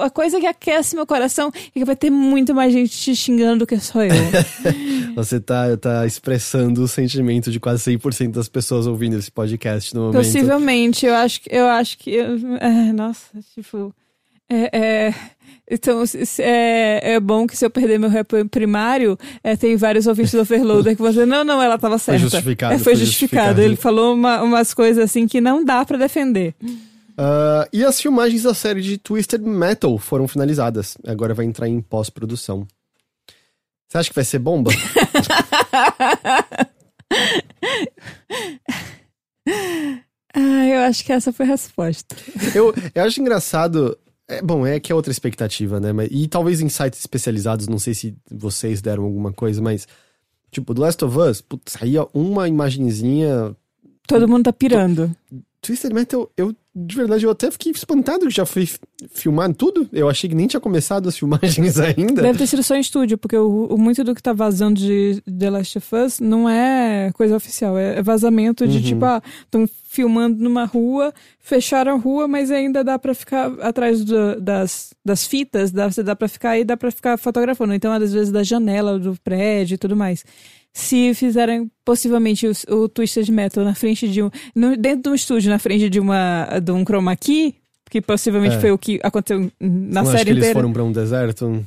a- coisa que aquece meu coração é que vai ter muito mais gente te xingando do que só eu. Você tá, tá expressando o sentimento de quase 100% das pessoas ouvindo esse podcast no momento. Possivelmente, eu acho que. Eu acho que eu- é, nossa, tipo. É, é, então, é, é bom que se eu perder meu rap primário, é, tem vários ouvintes do Overloader que vão dizer, não, não, ela tava Foi certa. justificado, É, foi, foi justificado. justificado. Ele falou uma- umas coisas assim que não dá pra defender. Ah, e as filmagens da série de Twisted Metal foram finalizadas. Agora vai entrar em pós-produção. Você acha que vai ser bomba? ah, eu acho que essa foi a resposta. eu, eu acho engraçado. É, bom, é que é outra expectativa, né? Mas, e talvez em sites especializados, não sei se vocês deram alguma coisa, mas. Tipo, do Last of Us, putz, saía uma imagenzinha. Todo mundo tá pirando. Twisted Metal, eu de verdade, eu até fiquei espantado que já foi filmado tudo. Eu achei que nem tinha começado as filmagens ainda. Deve ter sido só em estúdio, porque o, o- muito do que tá vazando de The Last of Us não é coisa oficial, é, vazamento de Uhum. tipo, ah, estão filmando numa rua, fecharam a rua, mas ainda dá pra ficar atrás do- das, das fitas, dá, dá pra ficar aí, dá pra ficar fotografando. Então, às vezes, da janela do prédio e tudo mais. Se fizerem possivelmente o, o Twisted Metal na frente de um. no- dentro de um estúdio, na frente de uma de um chroma key, que possivelmente É. foi o que aconteceu na não acho série que eles inteira. foram pra um deserto.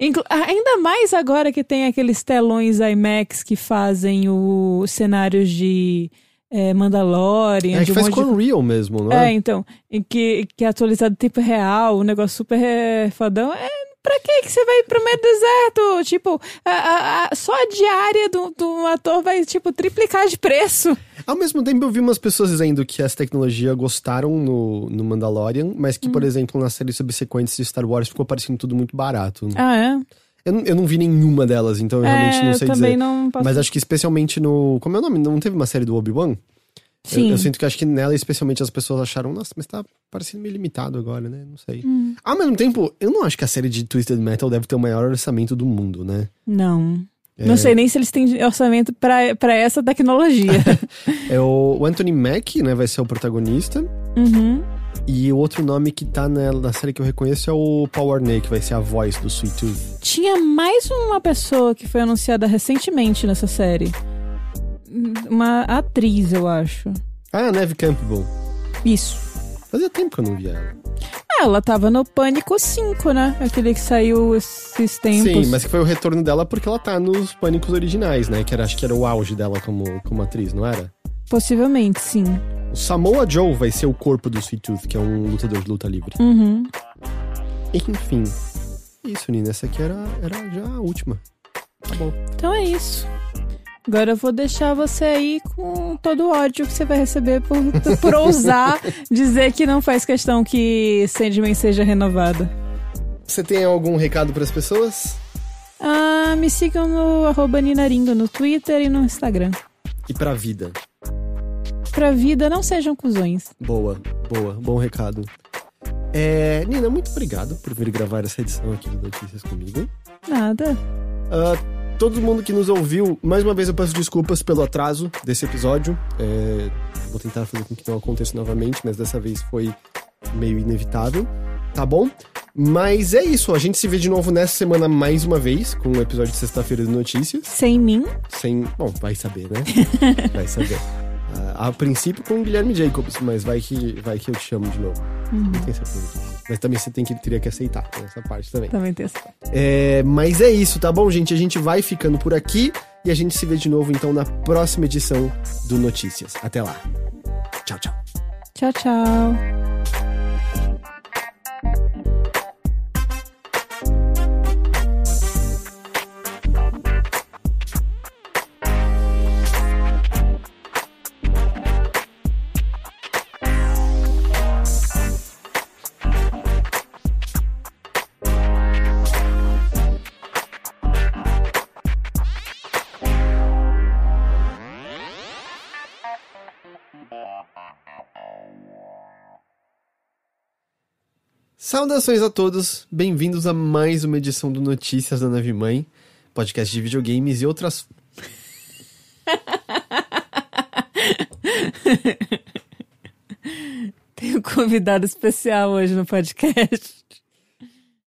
Inclu- Ainda mais agora que tem aqueles telões IMAX que fazem os cenários de é, Mandalorian. É, que um faz com de... Unreal mesmo, não É, é? então. em que, que é atualizado em tempo real, um negócio super é, fodão. É, pra que que você vai pro meio do deserto? Tipo, a- a- a- só a diária do, do ator vai, tipo, triplicar de preço. Ao mesmo tempo, eu vi umas pessoas dizendo que essa tecnologia gostaram no, no Mandalorian, mas que, por Uhum. exemplo, nas séries subsequentes de Star Wars ficou parecendo tudo muito barato. Ah, é? Eu, não- eu não vi nenhuma delas, então eu realmente é, não eu sei também dizer. não posso... Mas acho que especialmente no. Como é o nome? Não teve uma série do Obi-Wan? Eu, Sim. eu sinto que acho que nela, especialmente, as pessoas acharam, nossa, mas tá parecendo meio limitado agora, né? Não sei. Hum. Ao mesmo tempo, eu não acho que a série de Twisted Metal deve ter o maior orçamento do mundo, né? Não. É, Não sei nem se eles têm orçamento pra, pra essa tecnologia. É o, o Anthony Mack, né? Vai ser o protagonista. uhum. E o outro nome que tá na, na série que eu reconheço é o Paul Arnay, que vai ser a voz do Sweet Tooth. Tinha mais uma pessoa que foi anunciada recentemente nessa série. Uma atriz, eu acho. Ah, a Neve Campbell. Isso. Fazia tempo que eu não via ela. Ah, ela tava no Pânico 5, né? Aquele que saiu esses tempos. Sim, mas que foi o retorno dela porque ela tá nos Pânicos originais, né? Que era, acho que era o auge dela como, como atriz, não era? Possivelmente, sim. O Samoa Joe vai ser o corpo do Sweet Tooth, que é um lutador de luta livre. Uhum. Enfim. Isso, Nina. Essa aqui era, era já a última. Tá bom. Então é isso. Agora eu vou deixar você aí com todo o ódio que você vai receber por, por ousar dizer que não faz questão que Sandman seja renovada. Você tem algum recado para as pessoas? Ah, me sigam no arroba Ninaringo no Twitter e no Instagram. E pra vida? Pra vida, não sejam cuzões. Boa, boa. Bom recado. É, Nina, muito obrigado por vir gravar essa edição aqui do Notícias comigo. Nada. Ah, todo mundo que nos ouviu, mais uma vez eu peço desculpas pelo atraso desse episódio. É, vou tentar fazer com que não aconteça novamente, mas dessa vez foi meio inevitável, tá bom? Mas é isso, a gente se vê de novo nessa semana mais uma vez, com o episódio de sexta-feira de notícias. Sem mim. Sem. Bom, vai saber, né? vai saber. Ah, a princípio com o Guilherme Jacobs, mas vai que, vai que eu te chamo de novo. Não tenho certeza disso. Mas também você tem que, teria que aceitar essa parte também. Também tem essa. É, mas é isso, tá bom, gente? A gente vai ficando por aqui e a gente se vê de novo então na próxima edição do Notícias. Até lá. Tchau, tchau. Tchau, tchau. Saudações a todos, bem-vindos a mais uma edição do Notícias da Nave Mãe, podcast de videogames e outras. Tem um convidado especial hoje no podcast.